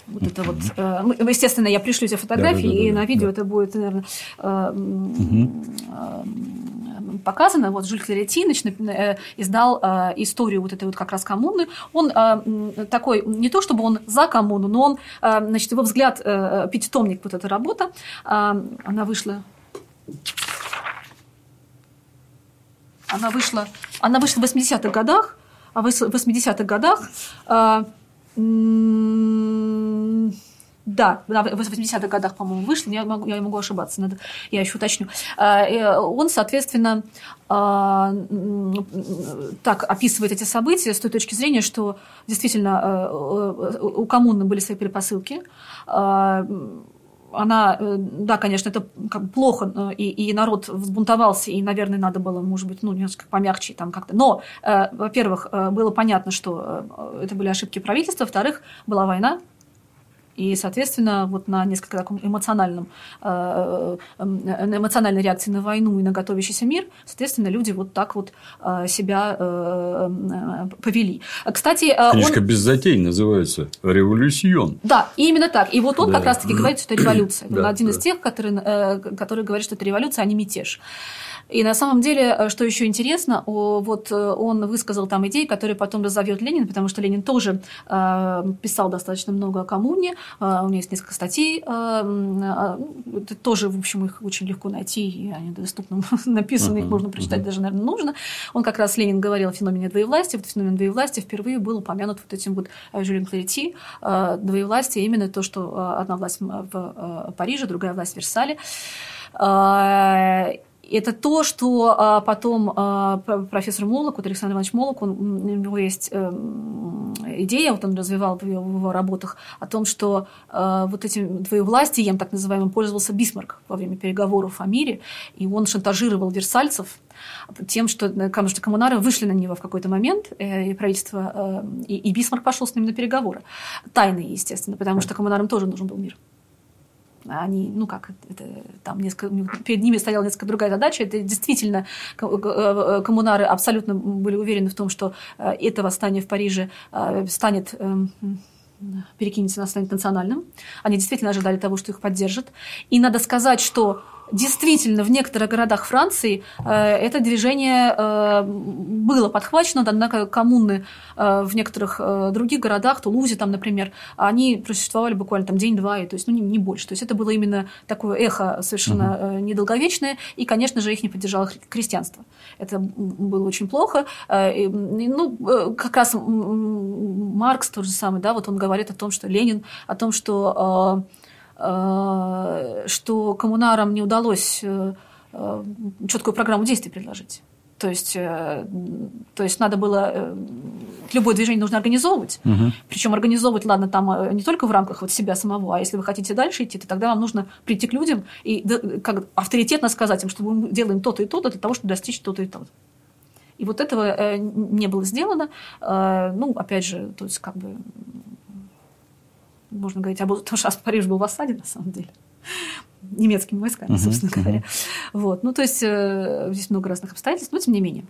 Вот это вот. э, естественно, я пришлю тебе фотографии, Да-да-да-да, и на видео да. это будет, наверное, э, м, Мгм. э, показано. Вот Жюль Клеретиныч э, издал э, историю вот этой вот как раз коммуны. Он такой, не то чтобы он за коммуну, но он, значит, его взгляд, пятитомник, вот эта работа, она вышла она вышла, она вышла в 80-х годах, а в 80-х годах э, да, в 80-х годах, по-моему, вышла, я могу, я могу ошибаться, надо, я еще уточню. Э, э, Он, соответственно, м, так описывает эти события с той точки зрения, что действительно э, э, у коммуны были свои перепосылки, э, она, да, конечно, это как плохо, и, и народ взбунтовался, и, наверное, надо было, может быть, ну, немножко помягче там как-то. Но, во-первых, было понятно, что это были ошибки правительства, во-вторых, была война, и, соответственно, вот на несколько таком эмоциональном, э, э, на эмоциональной реакции на войну и на готовящийся мир, соответственно, люди вот так вот э, себя э, э, повели. Кстати, э, он- Книжка без затей называется «Революцион». да, именно так. И вот он Да. как раз-таки говорит, что это революция. Он Да, один из да. тех, который, э, который говорит, что это революция, а не мятеж. И на самом деле, э, что еще интересно, вот э, он высказал там идеи, которые потом разовьет Ленин, потому что Ленин тоже э, писал достаточно много о коммуне, у него есть несколько статей, это тоже, в общем, их очень легко найти, и они доступно написаны, их можно прочитать даже, наверное, нужно. Он как раз, Ленин говорил о феномене двоевластия, вот феномен двоевластия впервые был упомянут вот этим вот Жюлем Клерети, двоевластие, именно то, что одна власть в Париже, другая власть в Версале. Это то, что а, потом а, профессор Молок, вот Александр Иванович Молок, он, у него есть э, идея, вот он развивал в его, работах, о том, что э, вот этим двоевластием, так называемым, пользовался Бисмарк во время переговоров о мире, и он шантажировал версальцев тем, что, э, потому что коммунары вышли на него в какой-то момент, э, и правительство, и, и Бисмарк пошел с ним на переговоры. Тайные, естественно, потому что коммунарам тоже нужен был мир. Они, ну как, это, там несколько, перед ними стояла несколько другая задача. Это действительно ко- э, коммунары абсолютно были уверены в том, что э, это восстание в Париже э, станет эм, перекинется, станет национальным. Они действительно ожидали того, что их поддержат. И надо сказать, что действительно в некоторых городах Франции это движение было подхвачено, однако коммуны в некоторых других городах, Тулузе, там, например, они просуществовали буквально там день-два, то есть ну, не, не больше. То есть это было именно такое эхо совершенно угу. недолговечное, и, конечно же, их не поддержало крестьянство. Это было очень плохо. Ну, как раз Маркс тот же самый, да, вот он говорит о том, что Ленин, о том, что что коммунарам не удалось э, э, четкую программу действий предложить. То есть, э, то есть надо было любое движение нужно организовывать. Угу. Причем организовывать, ладно, там не только в рамках вот себя самого, а если вы хотите дальше идти, то тогда вам нужно прийти к людям и как авторитетно сказать им, что мы делаем то-то и то-то для того, чтобы достичь то-то и то-то. И вот этого не было сделано. Ну, опять же, то есть как бы можно говорить об том, что Париж был в осаде, на самом деле немецкими войсками, собственно uh-huh, говоря. Uh-huh. Вот. Ну, то есть, э, здесь много разных обстоятельств, но тем не менее.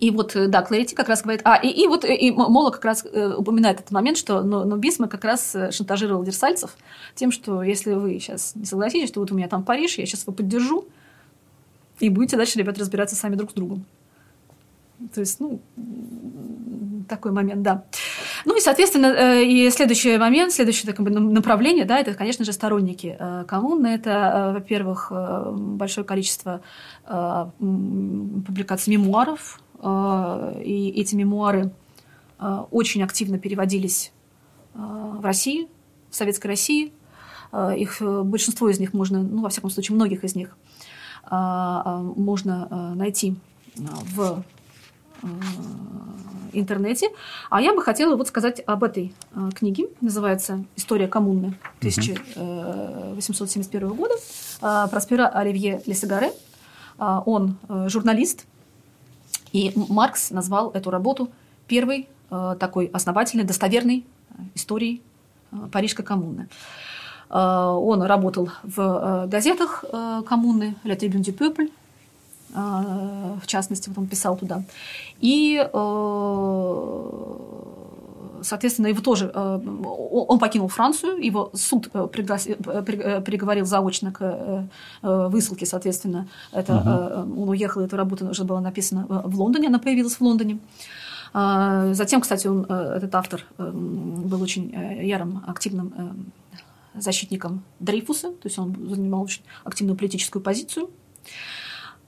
И вот, э, да, Кларити как раз говорит... А, и, и вот и Мола как раз э, упоминает этот момент, что Бисмар как раз э, шантажировал версальцев тем, что если вы сейчас не согласитесь, что вот у меня там Париж, я сейчас его поддержу, и будете дальше, ребята, разбираться сами друг с другом. То есть, ну, такой момент, да. Ну и, соответственно, э, и следующий момент, следующее бы, направление, да, это, конечно же, сторонники э, коммуны. Это, э, во-первых, большое количество публикаций мемуаров, и эти мемуары очень активно переводились в России, в Советской России. Их, большинство из них можно, ну, во всяком случае, многих из них можно найти в интернете. А я бы хотела вот сказать об этой э, книге. Называется «История коммуны» 1871 э, года. Э, Проспера Оливье Лесагаре. Он журналист. И Маркс назвал эту работу первой такой основательной, достоверной историей Парижской коммуны. Он работал в газетах коммуны «La Tribune du Peuple», а, в частности, вот он писал туда. И, э, соответственно, его тоже, э, он покинул Францию, его суд э, приговорил заочно к высылке, соответственно, это, угу. он уехал, эта работа уже была написана в Лондоне, она появилась в Лондоне. А, затем, кстати, он, этот автор был очень ярым, активным защитником Дрейфуса, то есть он занимал очень активную политическую позицию.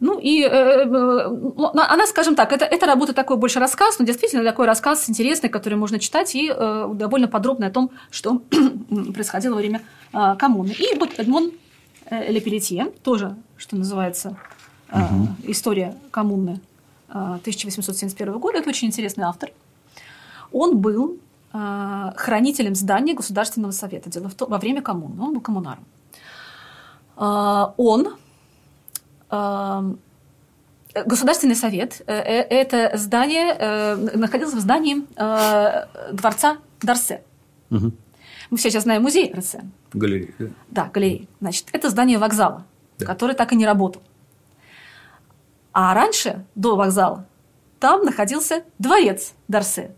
Ну и э, э, ну, она, скажем так, это, это работа такой больше рассказ, но действительно такой рассказ интересный, который можно читать и э, довольно подробно о том, что происходило во время э, коммуны. И вот Эдмон э, Лепелетье, тоже, что называется, э, угу. история коммуны э, 1871 года, это очень интересный автор. Он был э, хранителем здания Государственного совета. Дело в том, во время коммуны, он был коммунаром. Э, он Государственный совет э, э, – это здание, э, находился в здании дворца Дарсе. Угу. Мы все сейчас знаем музей Дарсе. Галерея. Да, да галерея. Значит, это здание вокзала, да. который так и не работал. А раньше, до вокзала, там находился дворец Дарсе.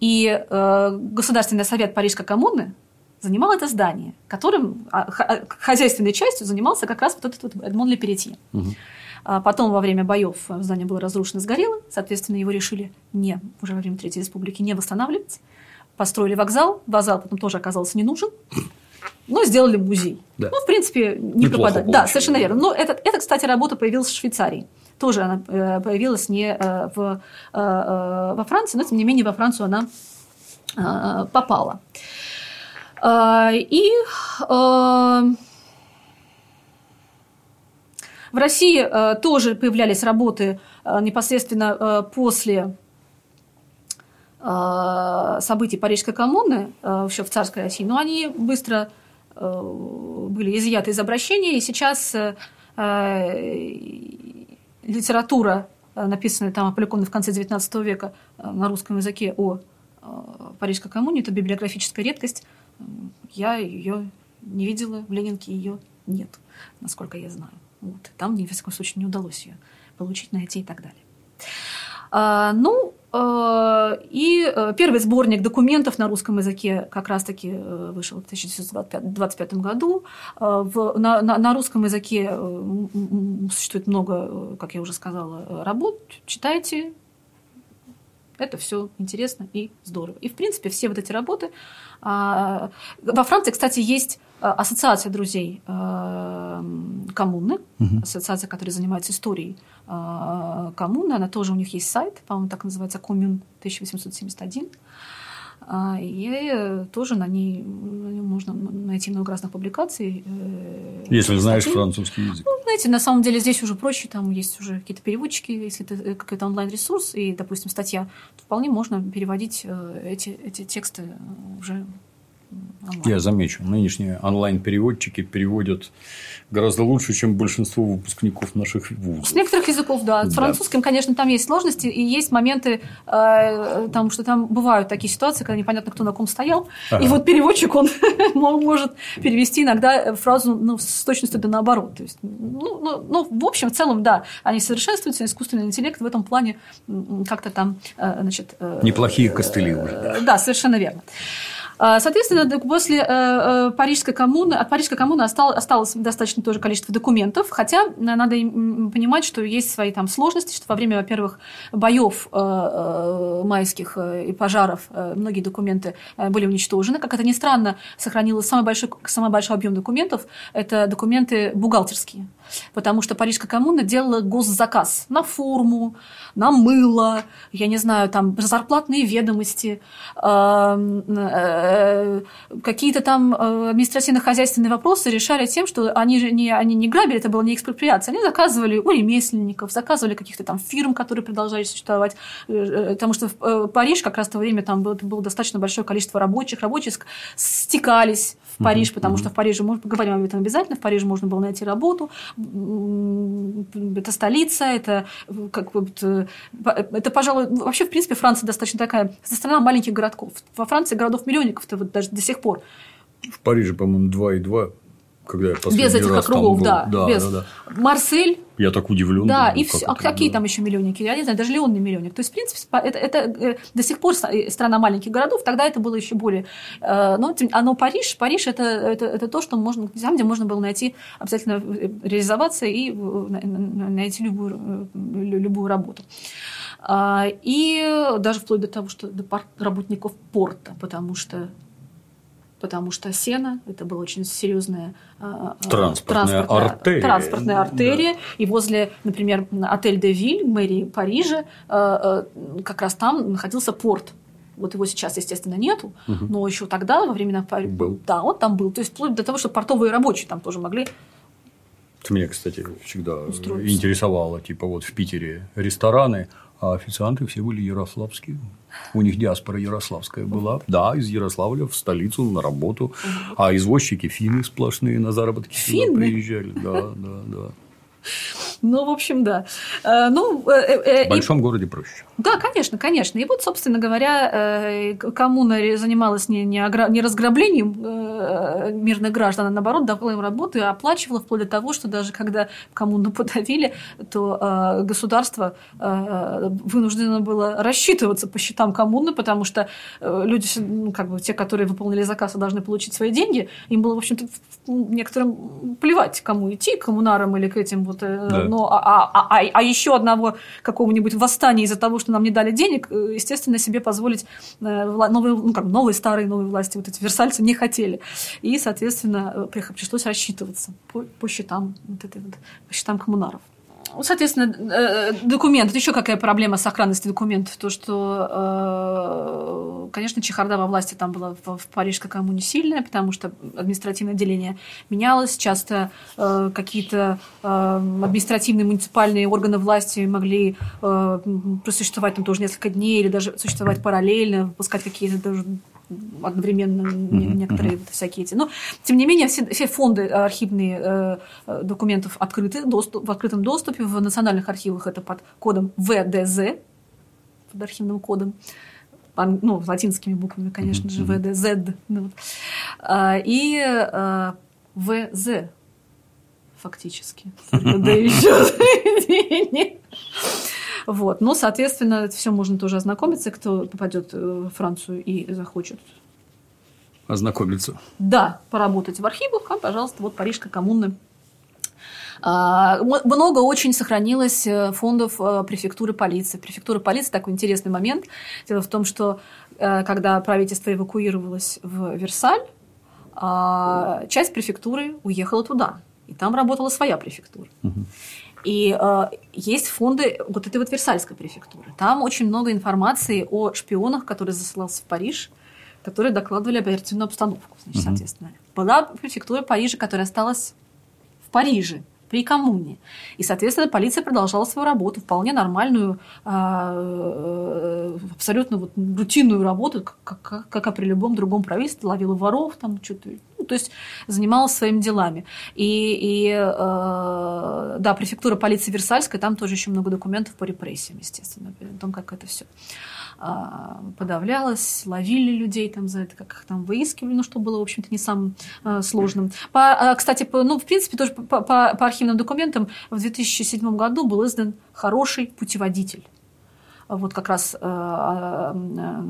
И э, Государственный совет Парижской коммуны занимал это здание, которым а, а, хозяйственной частью занимался как раз вот этот вот Эдмон Леперетье. Угу. Потом во время боев здание было разрушено, сгорело, соответственно, его решили не, уже во время Третьей Республики не восстанавливать. Построили вокзал, вокзал потом тоже оказался не нужен, но сделали музей. Да. Ну, в принципе, не пропадает. Да, совершенно верно. Но это, это, кстати, работа появилась в Швейцарии. Тоже она э, появилась не э, в, э, во Франции, но, тем не менее, во Францию она попала. А, и а, в России а, тоже появлялись работы непосредственно после событий Парижской коммуны еще в царской России, но они быстро были изъяты из обращения, и сейчас литература, написанная там опубликованная в конце XIX века на русском языке о Парижской коммуне, это библиографическая редкость, я ее не видела, в Ленинке ее нет, насколько я знаю. Вот. Там мне, в всяком случае, не удалось ее получить, найти и так далее. А, ну, И первый сборник документов на русском языке как раз-таки вышел в 1925 году. На, на, на русском языке существует много, как я уже сказала, работ. Читайте, это все интересно и здорово. И, в принципе, все вот эти работы... А, во Франции, кстати, есть а, ассоциация друзей а, коммуны, угу. ассоциация, которая занимается историей коммуны. Она тоже, у них есть сайт, по-моему, так называется, Коммун 1871. А, и тоже на ней можно найти много разных публикаций. Э, если знаешь французский язык. Ну, знаете, на самом деле здесь уже проще, там есть уже какие-то переводчики, если это какой-то онлайн-ресурс и, допустим, статья, то вполне можно переводить э, эти, эти тексты уже онлайн. Я замечу, нынешние онлайн-переводчики переводят гораздо лучше, чем большинство выпускников наших вузов. С некоторых языков, да. С да. французским, конечно, там есть сложности, и есть моменты, э, там, что там бывают такие ситуации, когда непонятно, кто на ком стоял, ага. и вот переводчик, он может перевести иногда фразу ну, с точностью да наоборот. То есть, ну, ну, ну, в общем, в целом, да, они совершенствуются, искусственный интеллект в этом плане как-то там, э, значит... Э, Неплохие костыли уже. Э, да, совершенно верно. А, соответственно, после э, э, Парижской коммуны, от Парижской коммуны осталось достаточно тоже количество документов, хотя надо понимать, что есть свои там сложности, что во время, во-первых, боев э, майских и пожаров многие документы были уничтожены. Как это ни странно, сохранилось самый большой, самый большой объем документов – это документы бухгалтерские потому что Парижская коммуна делала госзаказ на форму, на мыло, я не знаю, там зарплатные ведомости, эм, э, какие-то там э, административно-хозяйственные вопросы решали тем, что они же не, они не грабили, это была не экспроприация, они заказывали у ремесленников, заказывали каких-то там фирм, которые продолжали существовать, э, потому что в Париж как раз в то время там было, было достаточно большое количество рабочих, рабочие стекались в Париж, потому что в Париже, мы поговорим об этом обязательно, в Париже можно было найти работу, это столица, это как бы это, пожалуй, вообще, в принципе, Франция достаточно такая страна маленьких городков. Во Франции городов-миллионников-то вот даже до сих пор. В Париже, по-моему, 2,2 когда я без этих раз округов, да, да, без. Да, да. Марсель. Я так удивлен. Да, и все. А какие там еще миллионники? Я не знаю, даже леонный миллионник. То есть, в принципе, это, это э, до сих пор э, страна маленьких городов. Тогда это было еще более. Э, но, оно Париж, Париж это, это, это то, что можно, там, где можно было найти обязательно реализоваться и найти любую, любую работу. А, и даже вплоть до того, что до работников порта, потому что потому что сено это была очень серьезная а, а, транспортная, транспортная артерия. Транспортная артерия. Да. И возле, например, отель де Виль, мэрии Парижа, а, как раз там находился порт. Вот его сейчас, естественно, нету, угу. но еще тогда, во времена Парижа, был. да, он там был. То есть вплоть до того, что портовые рабочие там тоже могли меня, кстати, всегда устроиться. интересовало. Типа вот в Питере рестораны, а официанты все были ярославские. У них диаспора ярославская была. Да, из Ярославля в столицу на работу. А извозчики финны сплошные на заработки финны? сюда приезжали. Да, да, да. Ну, в общем, да. Э, ну, э, э, в большом и... городе проще. Да, конечно, конечно. И вот, собственно говоря, коммуна занималась не, не, огра... не разграблением мирных граждан, а наоборот давала им работу и оплачивала вплоть до того, что даже когда коммуну подавили, то государство вынуждено было рассчитываться по счетам коммуны, потому что люди, ну, как бы те, которые выполнили заказ, должны получить свои деньги. Им было, в общем-то, некоторым плевать, кому идти, к коммунарам или к этим вот да. Но, а, а, а, а еще одного какого-нибудь восстания из-за того, что нам не дали денег, э, естественно, себе позволить э, новые, ну, как, новые старые новые власти, вот эти версальцы не хотели. И, соответственно, э, пришлось рассчитываться по, по счетам, вот этой вот, по счетам коммунаров. Ну, соответственно, э, документ. Еще какая проблема сохранности документов? То, что, э, конечно, чехарда во власти там была в Парижской коммуне сильная, потому что административное деление менялось. Часто э, какие-то административные муниципальные органы власти могли просуществовать там тоже несколько дней или даже существовать параллельно, выпускать какие-то даже одновременно mm-hmm. некоторые mm-hmm. всякие эти. Но, тем не менее, все, все фонды архивные э, э, документов открыты, доступ, в открытом доступе. В национальных архивах это под кодом ВДЗ, под архивным кодом ну, латинскими буквами, конечно же, ВДЗ. Ну, вот. а, и а, ВЗ фактически. Да еще Вот. Но, соответственно, это все можно тоже ознакомиться, кто попадет в Францию и захочет ознакомиться. Да, поработать в архивах, а, пожалуйста, вот Парижская коммуна а, много очень сохранилось э, фондов э, префектуры полиции. Префектура полиции – такой интересный момент. Дело в том, что э, когда правительство эвакуировалось в Версаль, а, часть префектуры уехала туда. И там работала своя префектура. Угу. И э, есть фонды вот этой вот Версальской префектуры. Там очень много информации о шпионах, которые засылался в Париж, которые докладывали оперативную обстановку, значит, угу. соответственно. Была префектура Парижа, которая осталась в Париже при коммуне. И, соответственно, полиция продолжала свою работу, вполне нормальную, а, э, абсолютно вот рутинную работу, как, как, как при любом другом правительстве, ловила воров, там что-то, ну, то есть занималась своими делами. И, и э, да, префектура полиции Версальская, там тоже еще много документов по репрессиям, естественно, о том, как это все. А, подавлялось, ловили людей там за это, как их там выискивали, ну, что было, в общем-то, не самым а, сложным. По, а, кстати, по, ну, в принципе, тоже по, по, по архивным документам в 2007 году был издан хороший путеводитель вот как раз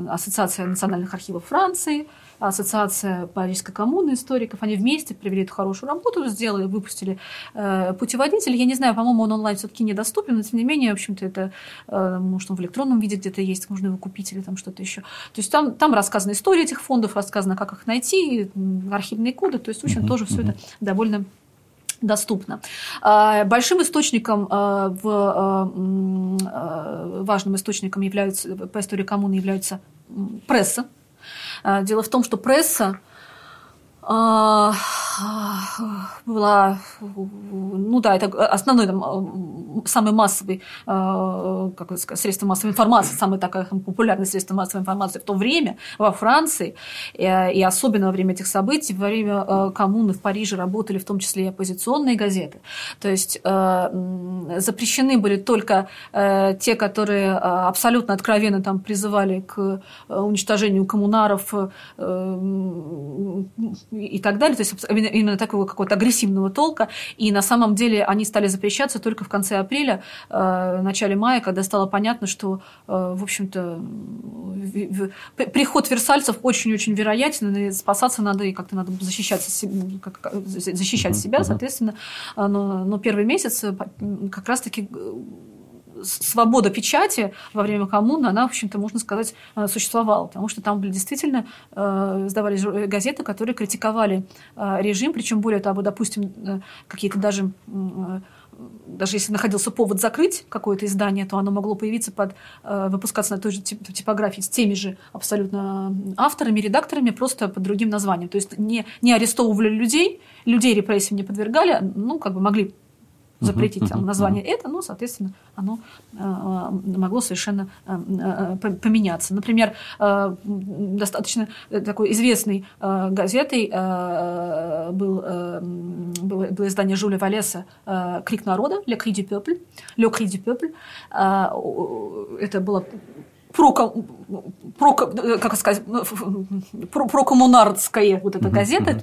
Ассоциация национальных архивов Франции, Ассоциация Парижской коммуны историков, они вместе привели эту хорошую работу, сделали, выпустили э, путеводитель. Я не знаю, по-моему, он онлайн все-таки недоступен, но тем не менее, в общем-то, это, э, может, он в электронном виде где-то есть, можно его купить или там что-то еще. То есть там, там рассказана история этих фондов, рассказано, как их найти, архивные коды, то есть, в общем, тоже все это довольно доступно. А, большим источником а, в а, важным источником являются по истории коммуны является пресса, дело в том, что пресса была, ну да, это основной, там, самый массовый, а, как сказать, средство массовой информации, самое такое популярное средство массовой информации в то время во Франции, и, особенно во время этих событий, во время коммуны в Париже работали в том числе и оппозиционные газеты. То есть запрещены были только те, которые абсолютно откровенно там призывали к уничтожению коммунаров, и так далее, то есть именно такого какого-то агрессивного толка. И на самом деле они стали запрещаться только в конце апреля, э, начале мая, когда стало понятно, что, э, в общем-то, приход версальцев очень-очень вероятен, и спасаться надо, и как-то надо защищать, защищать себя, соответственно. Но, но первый месяц э, как раз-таки свобода печати во время коммуны, она, в общем-то, можно сказать, э, существовала, потому что там были действительно э, сдавались газеты, которые критиковали э, режим, причем более того, допустим, какие-то даже даже если находился повод закрыть какое-то издание, то оно могло появиться под выпускаться на той же типографии с теми же абсолютно авторами, редакторами, просто под другим названием. То есть не, не арестовывали людей, людей репрессиям не подвергали, ну, как бы могли запретить там, название это, но, соответственно, оно э, могло совершенно э, э, поменяться. Например, достаточно такой известной газетой был, было, было издание Жюля Валеса «Крик народа», «Le cri du peuple», «Le cri du peuple». Это было про, про, как сказать, про, вот эта газета,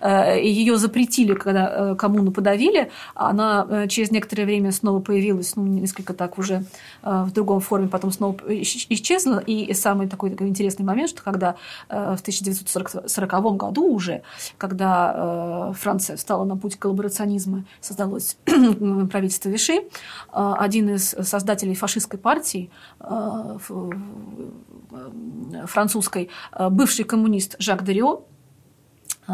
э, ее запретили, когда э, коммуну подавили, она э, через некоторое время снова появилась, ну, несколько так уже в другом форме, потом снова исчезла, и самый такой, такой интересный момент, что когда в 1940 году уже, когда Франция встала на путь коллаборационизма, создалось правительство Виши, один из создателей фашистской партии французской э, бывший коммунист Жак Дерио, э,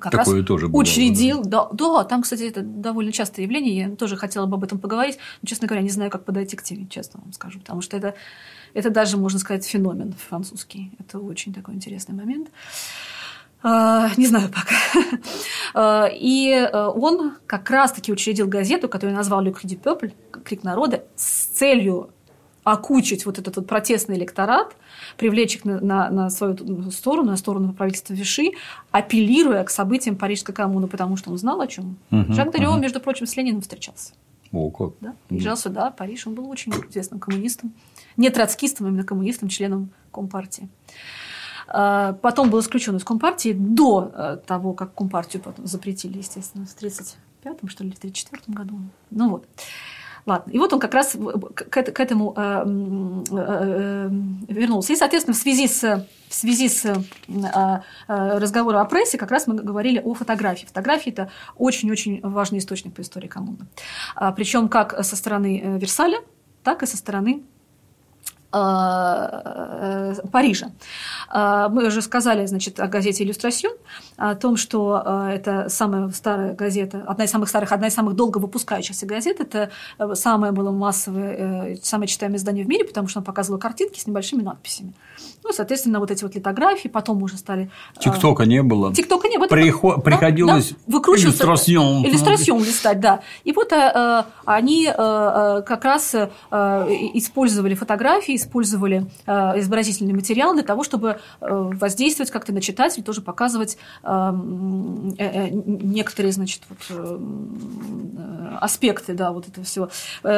как Такое раз тоже было, учредил. Да, да, там, кстати, это довольно частое явление. Я тоже хотела бы об этом поговорить. Но, честно говоря, не знаю, как подойти к теме, честно вам скажу. Потому что это, это даже, можно сказать, феномен французский. Это очень такой интересный момент. Не знаю пока. И он как раз-таки учредил газету, которую назвал «Le Cri du Peuple», «Крик народа», с целью окучить вот этот вот протестный электорат, привлечь их на, на, на свою сторону, на сторону правительства Виши, апеллируя к событиям Парижской коммуны, потому что он знал о чем. Угу, Жак Дерио, угу. между прочим, с Лениным встречался. О, как. Да, приезжал да. сюда, Париж, он был очень известным коммунистом. Не троцкистом, а именно коммунистом, членом Компартии. А, потом был исключен из Компартии до э, того, как Компартию потом запретили, естественно, в 1935 что ли, в 1934 году. Ну вот. Ладно. И вот он как раз к, к этому э, э, вернулся. И, соответственно, в связи с в связи с э, разговором о прессе как раз мы говорили о фотографии. Фотографии – это очень-очень важный источник по истории коммуны. А, Причем как со стороны Версаля, так и со стороны Э, э, Парижа. Э, мы уже сказали значит, о газете «Иллюстрасьон», о том, что это самая старая газета, одна из самых старых, одна из самых долго выпускающихся газет. Это самое было массовое, самое читаемое издание в мире, потому что она показывала картинки с небольшими надписями. Ну, соответственно, вот эти вот литографии, потом уже стали… ТикТока не было. ТикТока не было. Прихо... Да, Приходилось да, иллюстрацион. иллюстрацион листать, да. И вот э, они э, как раз э, использовали фотографии, использовали э, изобразительный материал для того, чтобы э, воздействовать как-то на читателя, тоже показывать э, некоторые, значит, вот, аспекты, да, вот этого всего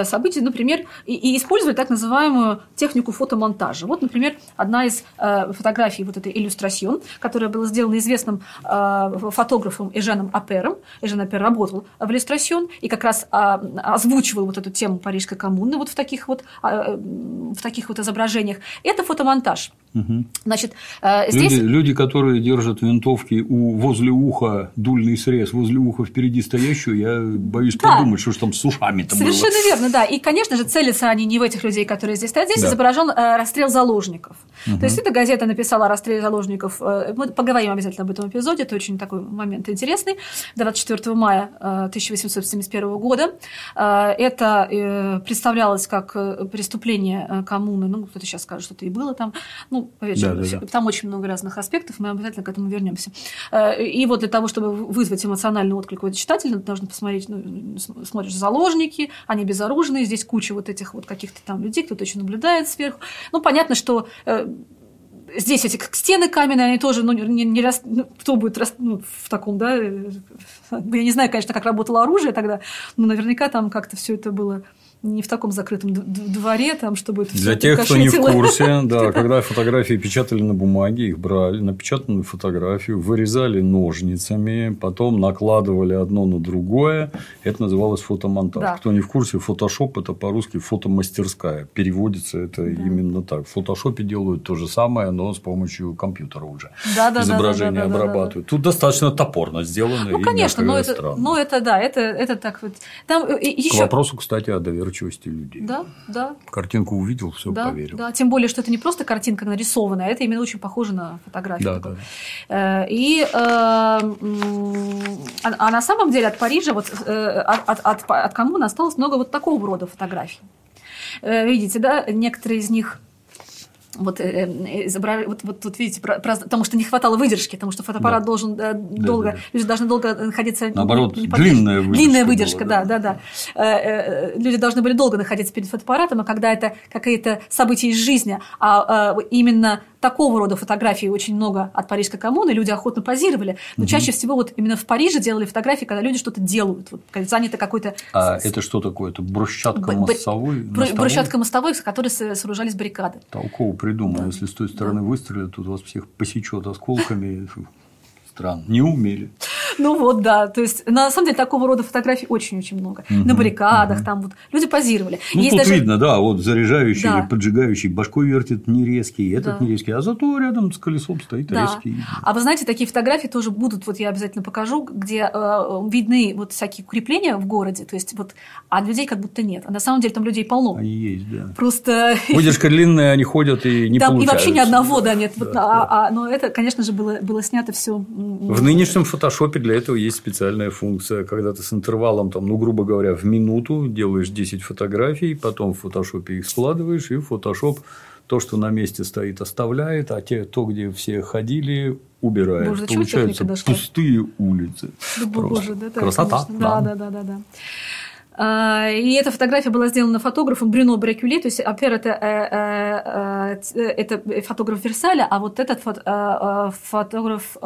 события, например, и, и использовали так называемую технику фотомонтажа. Вот, например, одна из фотографий вот этой иллюстрацион, которая была сделана известным фотографом Эженом Апером. Эжен Апер работал в иллюстрацион и как раз озвучивал вот эту тему Парижской коммуны вот в таких вот, в таких вот изображениях. Это фотомонтаж. Угу. Значит, э, здесь... люди, люди, которые держат винтовки у, возле уха, дульный срез, возле уха впереди стоящую, я боюсь да. подумать, что же там с ушами-то Совершенно было. верно, да. И, конечно же, целятся они не в этих людей, которые здесь стоят. Здесь да. изображен э, расстрел заложников. Угу. То есть, эта газета написала о расстреле заложников. Э, мы поговорим обязательно об этом эпизоде, это очень такой момент интересный. 24 мая э, 1871 года. Это представлялось как преступление коммуны, ну, кто-то сейчас скажет, что это и было там, ну, опять же, да, да, да. там очень много разных аспектов, мы обязательно к этому вернемся. Э, и вот для того, чтобы вызвать эмоциональный отклик у читателя, нужно посмотреть, ну, смотришь заложники, они безоружные, здесь куча вот этих вот каких-то там людей, кто-то еще наблюдает сверху. Ну, понятно, что э, здесь эти стены каменные, они тоже, ну, не, не рас... ну, кто будет рас... ну, в таком, да, э, я не знаю, конечно, как работало оружие тогда, но наверняка там как-то все это было не в таком закрытом дворе, там, чтобы это Для тех, кто не в курсе, да, когда фотографии печатали на бумаге, их брали, напечатанную фотографию, вырезали ножницами, потом накладывали одно на другое. Это называлось фотомонтаж. Да. Кто не в курсе, фотошоп – это по-русски фотомастерская. Переводится это да. именно так. В фотошопе делают то же самое, но с помощью компьютера уже. Да, да, Изображение да, да, да, обрабатывают. Да, да, да. Тут достаточно топорно сделано. Ну, конечно, но это, но это, да, это, это так вот. Там э, еще... К вопросу, кстати, о доверии доверчивости людей. Да, да. Картинку увидел, все да, поверил. Да, тем более, что это не просто картинка нарисованная, а это именно очень похоже на фотографию. Да, да. Э, и, э, а, а на самом деле от Парижа, вот, э, от, от, от, от коммуны осталось много вот такого рода фотографий. Видите, да, некоторые из них вот, э, э, вот, вот тут видите, про... потому что не хватало выдержки, потому что фотоаппарат да. должен э, долго, да, да. люди должны долго находиться. Наоборот, не, не длинная выдержка. Длинная выдержка, была, да, да, да. Э, э, люди должны были долго находиться перед фотоаппаратом, а когда это какие-то события из жизни, а э, именно такого рода фотографий очень много от Парижской коммуны, люди охотно позировали. Но угу. чаще всего вот именно в Париже делали фотографии, когда люди что-то делают, вот, заняты какой-то... А это что такое? Это брусчатка мостовой? Брусчатка мостовой, с которой сооружались баррикады. Толково придумано. Да. Если с той стороны да. выстрелят, тут вас всех посечет осколками. Странно. Не умели. Ну вот, да. То есть, на самом деле, такого рода фотографий очень-очень много. Угу, на баррикадах, угу. там вот люди позировали. Ну, Есть тут даже... видно, да, вот заряжающий да. или поджигающий, башкой вертит не резкий, этот да. не резкий, а зато рядом с колесом стоит да. резкий. А вы знаете, такие фотографии тоже будут, вот я обязательно покажу, где э, видны вот всякие укрепления в городе, то есть вот, а людей как будто нет. А на самом деле там людей полно. Они есть, да. Просто... Выдержка длинная, они ходят и не там, И вообще ни одного, да, нет. Да, вот, да. А, а, но это, конечно же, было, было снято все. В нынешнем фотошопе для этого есть специальная функция, когда ты с интервалом, там, ну, грубо говоря, в минуту делаешь 10 фотографий, потом в фотошопе их складываешь, и фотошоп то, что на месте стоит, оставляет, а те, то, где все ходили, убирает. Боже, Получаются пустые улицы. Да, боже, да, да, Красота. Да, да, да, да, да. А, и эта фотография была сделана фотографом Брюно Брекюле, то есть Апер это, э, э, э, это фотограф Версаля, а вот этот фотограф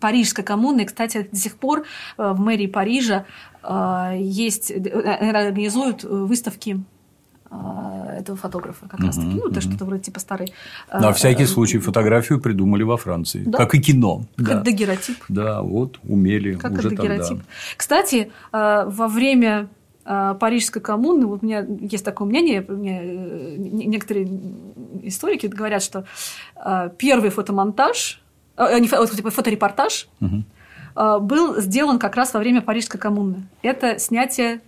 Парижской коммуны, кстати, до сих пор в мэрии Парижа есть, организуют выставки этого фотографа как раз таки. Ну, это что-то вроде типа старый. На всякий случай фотографию придумали во Франции. Как и кино. Как дагеротип. Да, вот умели как уже тогда. Кстати, во время Парижской коммуны, вот у меня есть такое мнение, у меня некоторые историки говорят, что первый фотомонтаж, не фоторепортаж угу. был сделан как раз во время Парижской коммуны. Это снятие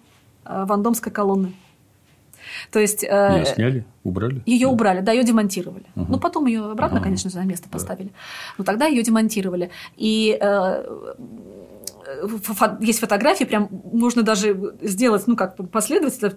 Вандомской колонны. То есть ее сняли, убрали. Ее убрали, да, ее демонтировали. Угу. Ну потом ее обратно, ага. конечно же, на место поставили. Да. Но тогда ее демонтировали. И есть фотографии, прям можно даже сделать, ну, как последовательно,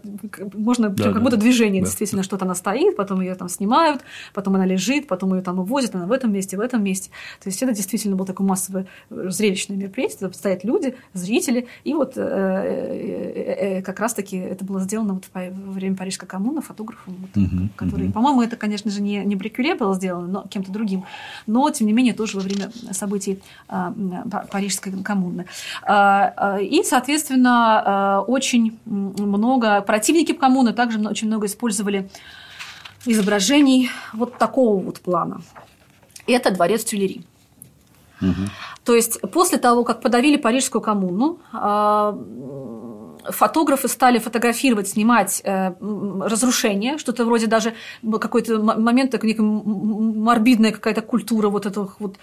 можно да, как будто движение, да. действительно, что-то она стоит, потом ее там снимают, потом она лежит, потом ее там увозят, она в этом месте, в этом месте. То есть это действительно было такое массовое э, зрелищное мероприятие, стоят люди, зрители, и вот э, э, как раз-таки это было сделано вот во время Парижской коммуны фотографом, вот, угу, который, угу. по-моему, это, конечно же, не, не Брикюре было сделано, но кем-то другим, но, тем не менее, тоже во время событий а, Парижской коммуны. А, а, и, соответственно, а, очень много противники коммуны также очень много использовали изображений вот такого вот плана. Это дворец Тюлери. Угу. То есть после того, как подавили Парижскую коммуну, фотографы стали фотографировать, снимать э, разрушения, что-то вроде даже какой-то момент, такая морбидная какая-то культура вот этого вот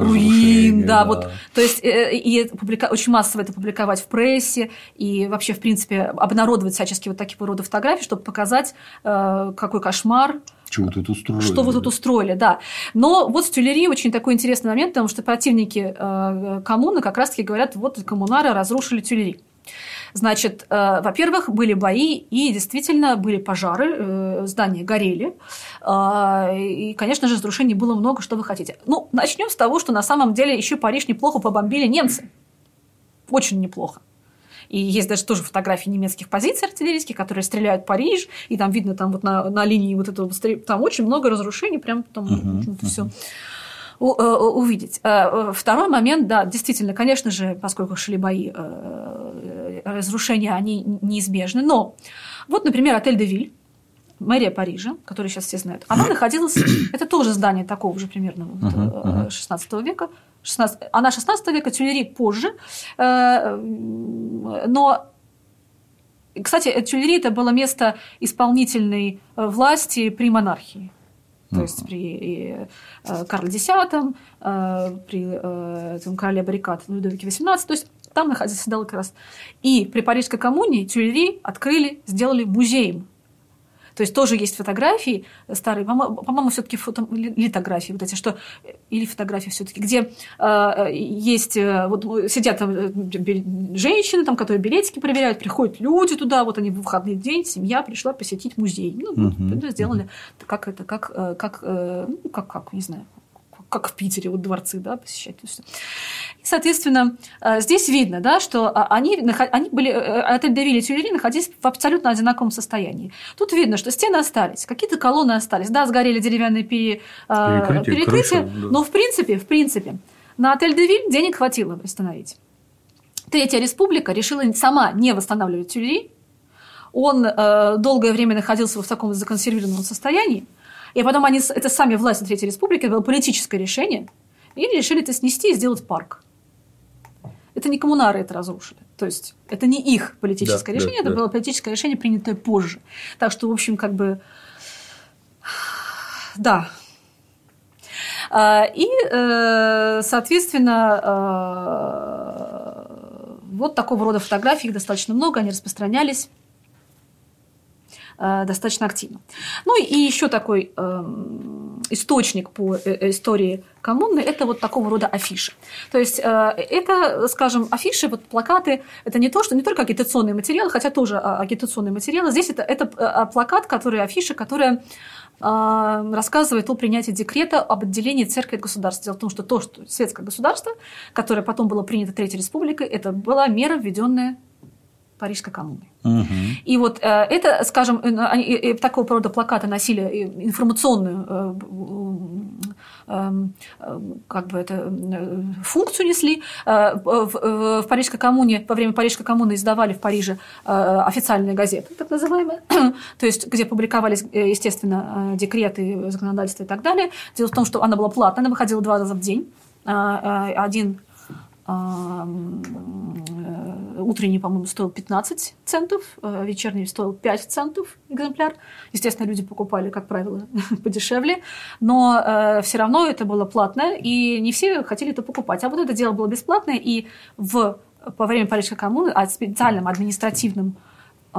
руин, да, да, вот, то есть э, и публика... очень массово это публиковать в прессе и вообще в принципе обнародовать всячески вот такие рода фотографии, чтобы показать, э, какой кошмар, что вы тут устроили? Что вы тут устроили, да. Но вот в Тюлери очень такой интересный момент, потому что противники э, коммуны как раз-таки говорят, вот коммунары разрушили Тюлери. Значит, э, во-первых, были бои, и действительно были пожары, э, здания горели. Э, и, конечно же, разрушений было много, что вы хотите. Ну, начнем с того, что на самом деле еще Париж неплохо побомбили немцы. Очень неплохо. И есть даже тоже фотографии немецких позиций артиллерийских, которые стреляют в Париж, и там видно там вот на, на линии вот этого, там очень много разрушений, прям там uh-huh, uh-huh. все увидеть. Э, второй момент, да, действительно, конечно же, поскольку шли бои, э, разрушения, они неизбежны. Но вот, например, отель «Девиль», мэрия Парижа, который сейчас все знают, она находилась, это тоже здание такого же примерно вот, 16 века, 16, она 16 века, Тюлери позже, но кстати, Тюлери это было место исполнительной власти при монархии. То есть при э, Карле X, э, при э, там, короле Баррикад Людовике XVIII, то есть там находился как раз. И при Парижской коммуне Тюльри открыли, сделали музеем то есть тоже есть фотографии старые, по-моему, все-таки фото, литографии вот эти, что или фотографии все-таки, где э, есть э, вот сидят там э, женщины, там, которые билетики проверяют, приходят люди туда, вот они в выходный день, семья пришла посетить музей, ну, uh-huh. вот, сделали как это, как как э, ну, как как не знаю, как в Питере, вот дворцы, да, посещать. И, соответственно, э, здесь видно, да, что а, они, они были, э, отель Девиль и Тюлери находились в абсолютно одинаковом состоянии. Тут видно, что стены остались, какие-то колонны остались, да, сгорели деревянные пере, э, перекрытия, перекрытия крыша, да. но в принципе, в принципе, на отель Девиль денег хватило восстановить. Третья республика решила сама не восстанавливать Тюлери, он э, долгое время находился в таком законсервированном состоянии, и потом они, это сами власти Третьей Республики, это было политическое решение, и они решили это снести и сделать парк. Это не коммунары это разрушили. То есть это не их политическое да, решение, да, это да. было политическое решение, принятое позже. Так что, в общем, как бы... Да. А, и, э, соответственно, э, вот такого рода фотографий, их достаточно много, они распространялись. Э, достаточно активно. Ну и еще такой э, источник по э, истории коммуны – это вот такого рода афиши. То есть это, скажем, афиши, вот плакаты – это не то, что не только агитационные материалы, хотя тоже а, агитационные материалы. Здесь это, это плакат, который афиша, которая рассказывает о принятии декрета об отделении церкви от государства. Дело в том, что то, что светское государство, которое потом было принято Третьей Республикой, это была мера, введенная Парижской коммуны. Угу. И вот э, это, скажем, э, они, э, такого рода плакаты носили информационную э, э, э, как бы это, функцию несли. В, в Парижской коммуне, во время Парижской коммуны издавали в Париже официальные газеты, так называемые, то есть где публиковались, естественно, декреты, законодательства и так далее. Дело в том, что она была платная, она выходила два раза в день. Один утренний, по-моему, стоил 15 центов, э, вечерний стоил 5 центов экземпляр. Естественно, люди покупали, как правило, подешевле, но э, все равно это было платное, и не все хотели это покупать. А вот это дело было бесплатное, и в, по время Парижской коммуны а специальным административным э,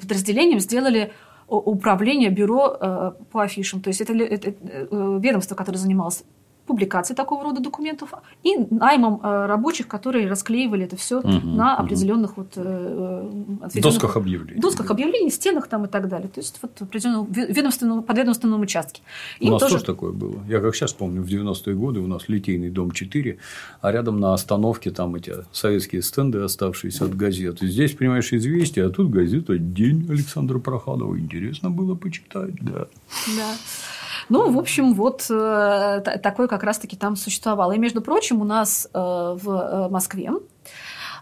подразделением сделали управление бюро э, по афишам. То есть это, это, это ведомство, которое занималось публикации такого рода документов и наймом э, рабочих, которые расклеивали это все угу, на определенных угу. вот э, досках объявлений, досках объявлений, стенах там и так далее. То есть вот определенном ведомственном подведомственном участке. Им у нас тоже... тоже такое было. Я как сейчас помню, в 90-е годы у нас литейный дом 4, а рядом на остановке там эти советские стенды, оставшиеся от газет. И здесь, понимаешь, известия, а тут газета «День» Александра Проходова. Интересно было почитать, да. Да. Ну, в общем, вот э, такой как раз-таки там существовал. И, между прочим, у нас э, в э, Москве,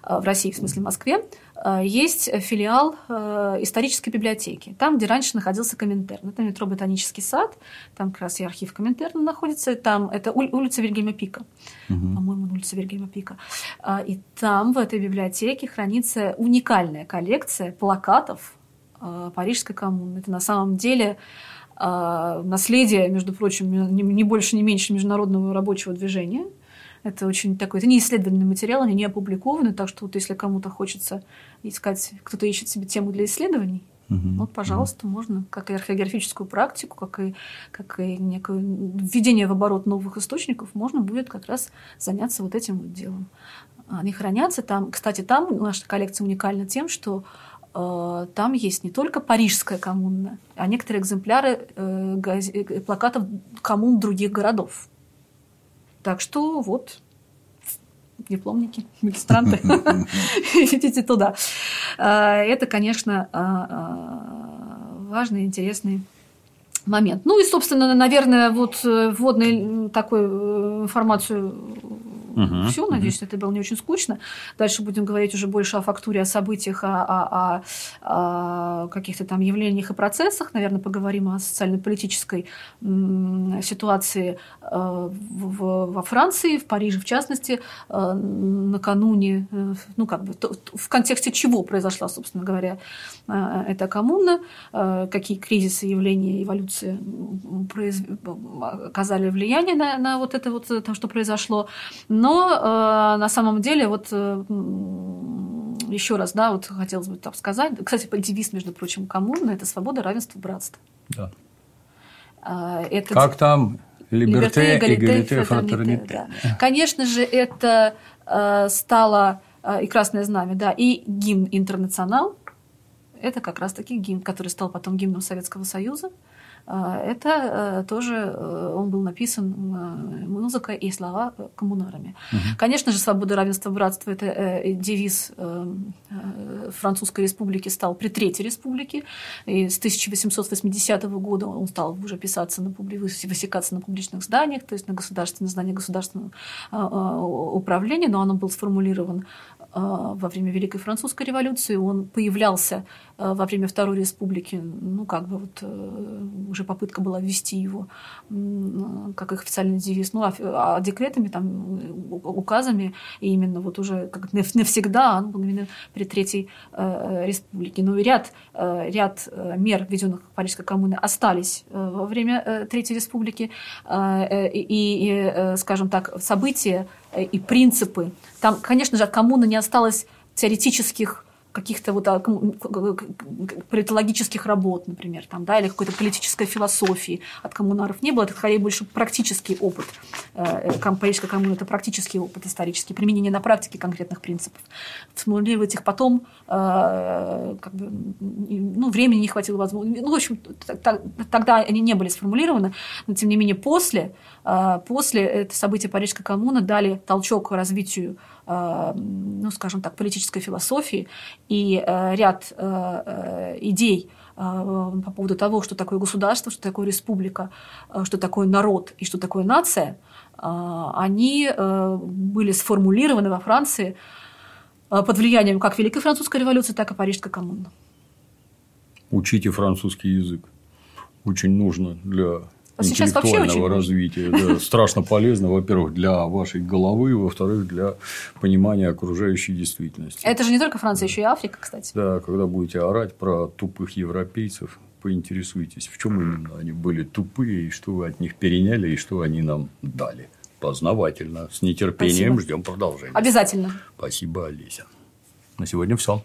в России, в смысле Москве, есть филиал исторической библиотеки, там, где раньше находился Коминтерн. Это метро Ботанический сад, там как раз и архив Коминтерна находится, там это улица Вильгельма Пика, угу. по-моему, улица Вильгельма Пика. И там, в этой библиотеке, хранится уникальная коллекция плакатов Парижской коммуны. Это на самом деле а, наследие, между прочим, не больше, не меньше международного рабочего движения. Это очень такой, это не исследованный материал, они не опубликованы, так что вот если кому-то хочется искать, кто-то ищет себе тему для исследований, угу. вот, пожалуйста, угу. можно, как и археографическую практику, как и, как и некое введение в оборот новых источников, можно будет как раз заняться вот этим вот делом. Они хранятся там. Кстати, там наша коллекция уникальна тем, что там есть не только парижская коммуна, а некоторые экземпляры э, э, плакатов коммун других городов. Так что вот дипломники, магистранты, идите туда. Это, конечно, важный, интересный момент. Ну и, собственно, наверное, вот вводную такую информацию Угу, Все, угу. надеюсь, это было не очень скучно. Дальше будем говорить уже больше о фактуре, о событиях, о, о, о, о каких-то там явлениях и процессах. Наверное, поговорим о социально-политической ситуации э, в, во Франции, в Париже в частности, э, накануне, э, ну как бы в контексте чего произошла, собственно говоря, эта коммуна, какие кризисы, явления, эволюции произ... оказали влияние на, на вот это вот то, что произошло. Но э, на самом деле, вот э, еще раз, да, вот хотелось бы так сказать. Кстати, девиз, между прочим, коммуны – это свобода, равенство, братство. Да. Э, это... Как там? Либерте, эгалите, фратерните. Да. Конечно же, это э, стало э, и Красное Знамя, да, и гимн «Интернационал». Это как раз-таки гимн, который стал потом гимном Советского Союза. Это э, тоже э, он был написан э, музыкой и слова коммунарами. Угу. Конечно же, свобода, равенство, братство – это девиз Французской республики стал при Третьей республике. И с 1880 года он стал уже писаться на публи... высекаться на публичных зданиях, то есть на государственных зданиях государственного управления, но он был сформулирован во время Великой Французской революции. Он появлялся во время Второй республики, ну, как бы вот уже попытка была ввести его как их официальный девиз, ну, а, а декретами, там, указами, и именно вот уже как навсегда, был именно при Третьей э, Республике. Но ряд, э, ряд э, мер, введенных Парижской коммуны, остались э, во время э, Третьей Республики, э, и, и, скажем так, события и принципы. Там, конечно же, от коммуны не осталось теоретических каких-то вот политологических работ, например, там, да, или какой-то политической философии от коммунаров не было. Это скорее больше практический опыт. Э, э, Парижская коммуна – это практический опыт исторический, применение на практике конкретных принципов. Сформулировать их потом, э, как бы, ну, времени не хватило возможности. Ну, в общем, тогда они не были сформулированы, но, тем не менее, после, после это события Парижской коммуны дали толчок развитию ну, скажем так, политической философии и ряд идей по поводу того, что такое государство, что такое республика, что такое народ и что такое нация, они были сформулированы во Франции под влиянием как Великой Французской революции, так и Парижской коммуны. Учите французский язык. Очень нужно для а интеллектуального развития. Да, страшно полезно, во-первых, для вашей головы, во-вторых, для понимания окружающей действительности. Это же не только Франция, еще и Африка, кстати. Да, когда будете орать про тупых европейцев, поинтересуйтесь, в чем именно они были тупые, и что вы от них переняли, и что они нам дали. Познавательно. С нетерпением Спасибо. ждем продолжения. Обязательно. Спасибо, Олеся. На сегодня все.